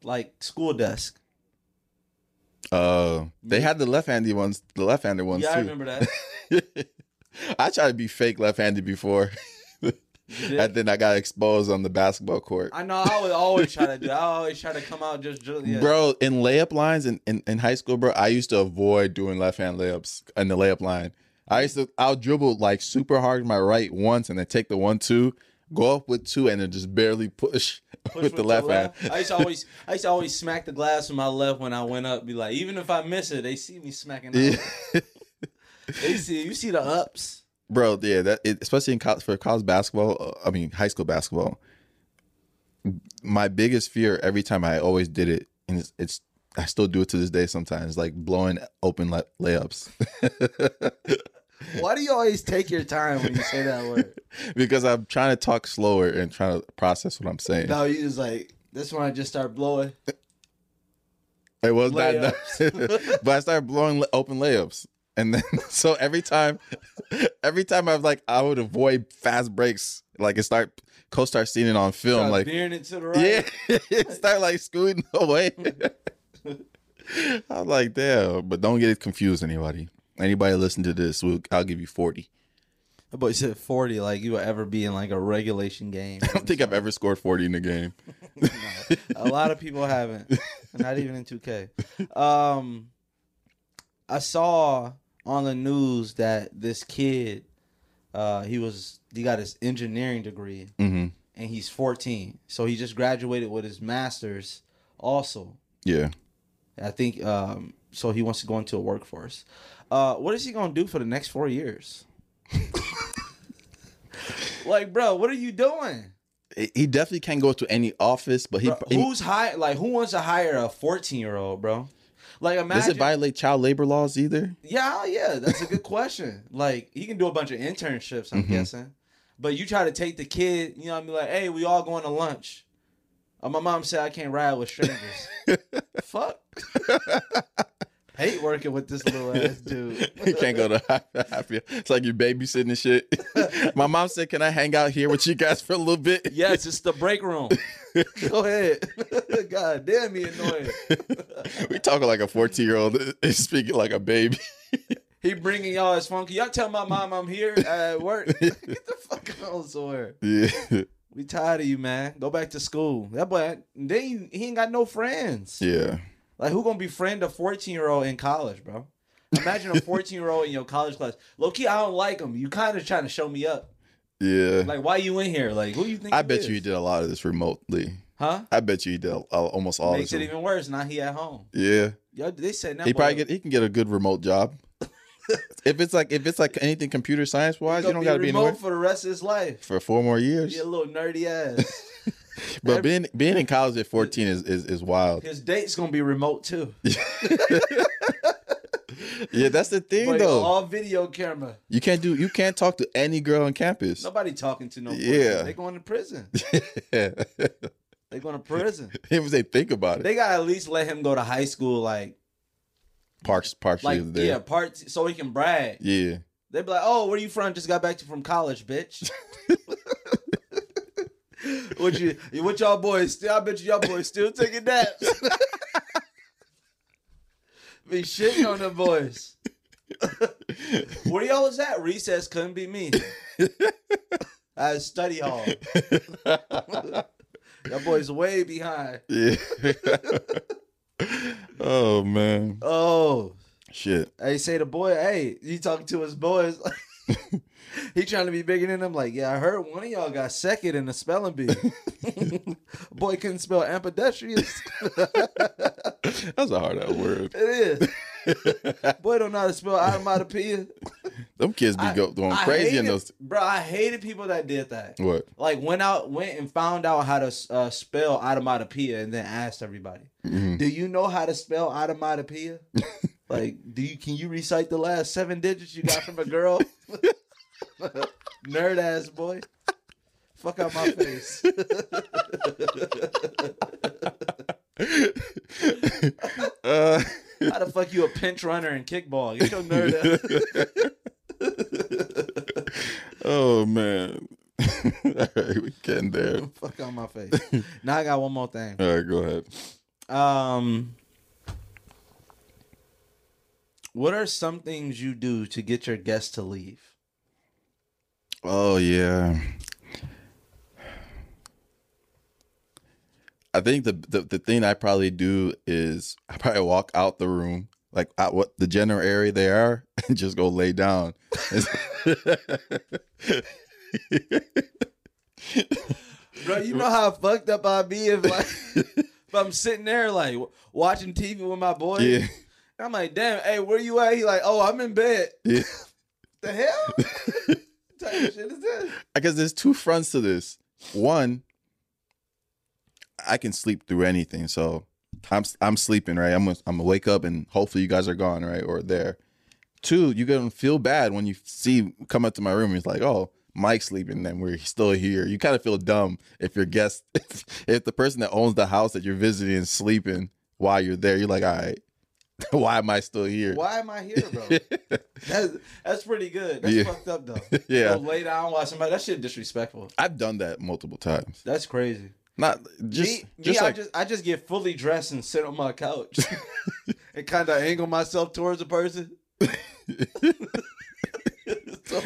like school desk Uh, they had the left-handed ones, the left-handed ones yeah i too. remember that I tried to be fake left-handed before, and then I got exposed on the basketball court. i know i would always try to do i always try to come out just just- yeah. Bro, in layup lines in, in, in high school, bro, I used to avoid doing left hand layups in the layup line. I used to I'll dribble like super hard with my right once and then take the one two, go up with two, and then just barely push, Push with the your left hand. I used to always, I used to always smack the glass with my left when I went up. Be like, even if I miss it, they see me smacking. Yeah. They see, you see the ups. Bro, yeah, that it, especially in college, for college basketball, uh, I mean high school basketball. My biggest fear every time I always did it, and it's, it's I still do it to this day sometimes, like blowing open lay- layups. Why do you always take your time when you say that word? because I'm trying to talk slower and trying to process what I'm saying. No, you just like this one. I just start blowing. It was not, but I started blowing open layups, and then so every time, every time I was like, I would avoid fast breaks, like it start co start seeing it on film, Start like veering it to the right. yeah, it start like scooting away. I was like, damn, but don't get it confused, anybody. Anybody listen to this, we'll, I'll give you forty. That boy said forty, like you would ever be in like a regulation game. I don't think I've ever scored forty in a game. a lot of people haven't. Not even in 2K. Um, I saw on the news that this kid, uh, he was he got his engineering degree hmm and he's 14, so he just graduated with his master's. Also, Yeah, I think um, so. He wants to go into a workforce. Uh, what is he gonna do for the next four years? like, bro, what are you doing? He- definitely can't go to any office, but he, Bro, who's high? Like, who wants to hire a 14 year old, bro? Like, imagine does it violate child labor laws either? Yeah, yeah, that's a good question. Like he can do a bunch of internships, I'm Mhm. guessing. But you try to take the kid, you know, what I mean, like, hey, we all going to lunch. Uh, my mom said I can't ride with strangers. Fuck. I hate working with this little ass dude. You can't go to happy. It's like you're babysitting and shit. My mom said, "Can I hang out here with you guys for a little bit?" Yes, it's the break room. Go ahead. God damn me annoying. we talking like a 14 year old is speaking like a baby. He bringing y'all his phone. Can y'all tell my mom I'm here at work? Get the fuck on somewhere. Yeah, We tired of you, man. Go back to school. That boy, then he, he ain't got no friends. yeah. Like, who gonna befriend a 14 year old in college, bro? Imagine a 14 year old in your college class. Low key, I don't like him. You kind of trying to show me up. Yeah. Like, why you in here? Like, who you think? I bet is? you he did a lot of this remotely. Huh? I bet you he did al- almost all Makes this. it even worse. Now he at home. yeah. Yo, they said that He probably get he can get a good remote job. if it's like if it's like anything computer science wise, you don't got to be remote anywhere for the rest of his life. for four more years. A little nerdy ass. But being being in college at 14 is is, is wild. His date's gonna be remote too. Yeah, that's the thing But though. all video camera. You can't do you can't talk to any girl on campus. Nobody talking to no. Yeah. Yeah. They going to prison. Yeah. They going to prison. If they think about it. They gotta at least let him go to high school, like, Parks partially like there. yeah, part so he can brag. Yeah. They'd be like, "Oh, where you from? Just got back to from college, bitch." What you? What y'all boys? Still, I bet you y'all boys still taking naps. be shitting on the boys. where y'all was at? Recess couldn't be me. At study hall. That boy's way behind. Yeah. oh man. Oh, Shit. Hey, say the boy, hey, you talking to his boys. He trying to be bigger than them. Like, yeah, I heard one of y'all got second in the spelling bee. boy couldn't spell ambidextrous. That's a hard ass word. it is. Boy don't know how to spell onomatopoeia. Them kids be go, going I crazy in hated- those. Bro, I hated people that did that. What? Like went out, went and found out how to uh, spell onomatopoeia, and then asked everybody, Mm-hmm. "Do you know how to spell onomatopoeia? like, do you can you recite the last seven digits you got from a girl? Nerd ass boy, fuck out my face. Uh, how the fuck you a pinch runner and kickball? Get your nerd ass. oh man. All right, we getting there. fuck out my face. Now I got one more thing. All right, go ahead. Um, what are some things you do to get your guests to leave? Oh yeah. I think the, the the thing I probably do is I probably walk out the room, like out what the general area they are, and just go lay down. Bro, you know how fucked up I'd be if like if I'm sitting there like watching TV with my boy. yeah, I'm like, damn, hey, where you at? He like, oh, I'm in bed. yeah. The hell? what type of shit is this? Because there's two fronts to this. One, I can sleep through anything, so I'm I'm sleeping right. I'm gonna, I'm gonna wake up and hopefully you guys are gone right or there. Two, you're gonna feel bad when you see come up to my room. And it's like, oh, Mike's sleeping, then we're still here. You kind of feel dumb if your guest, if, if the person that owns the house that you're visiting is sleeping while you're there. You're like, all right, why am I still here? Why am I here, bro? that's, that's pretty good. That's Yeah. fucked up though. Yeah. Go lay down, watch somebody. That shit disrespectful. I've done that multiple times. That's crazy. Not just me, just me, like I just I just get fully dressed and sit on my couch and kind of angle myself towards the person. so,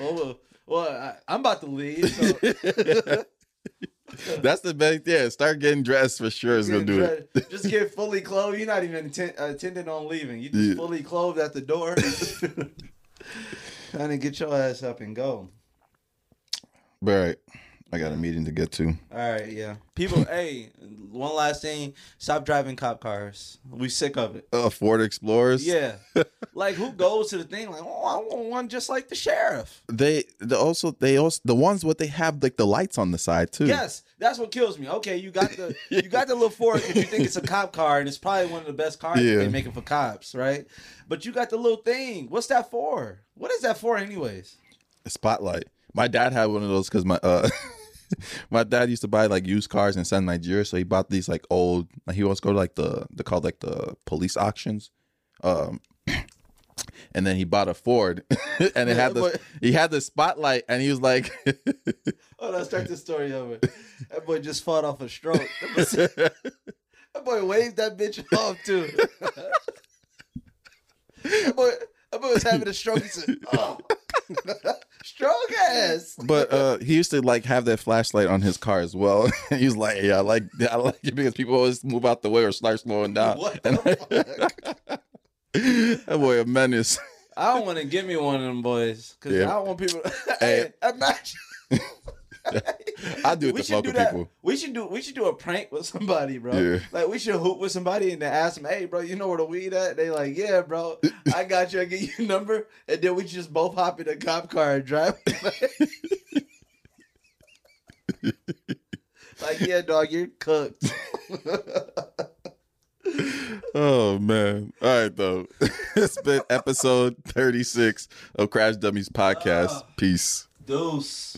oh, well, I, I'm about to leave. So That's the best. Yeah, start getting dressed for sure. Is gonna do it. Just- get fully clothed. You're not even uh, intending on leaving. You just Yeah. fully clothed at the door. Trying to get your ass up and go. All right, I got a meeting to get to. All right, yeah. People, hey, one last thing: stop driving cop cars. We sick of it. Uh, Ford Explorers. Yeah, like who goes to the thing like, oh, I want one just like the sheriff. They the also they also the ones what they have like the lights on the side too. Yes, that's what kills me. Okay, you got the you got the little Ford because you think it's a cop car and it's probably one of the best cars Yeah. they're making for cops, right? But you got the little thing. What's that for? What is that for, anyways? A spotlight. My dad had one of those because my uh my dad used to buy like used cars in Southern Nigeria, so he bought these like old. Like he wants to go to like the they called like the police auctions. Um. And then he bought a Ford, and it had the he had the spotlight, and he was like, Oh, let's start this story over. That boy just fought off a stroke. That boy waved that bitch off too. that boy, boy was having a stroke. He said, "Oh, stroke ass." But uh, he used to like have that flashlight on his car as well. he was like, "Yeah, I like I like it because people always move out the way or start slowing down." What the fuck? that boy a menace. I don't want to give me one of them boys because Yeah. I don't want people. Hey. hey, imagine. I do it We to fuck do with that. people. We should do. We should do a prank with somebody, bro. Yeah. Like we should hoop with somebody and then ask them, "Hey, bro, you know where the weed at?" They like, "Yeah, bro, I got you. I get you a number." And then we just both hop in a cop car and drive. like, yeah, dog, you're cooked. Oh man. All right though. it's been episode 36 of Crash Dummies podcast. Ah. Peace. Deuce.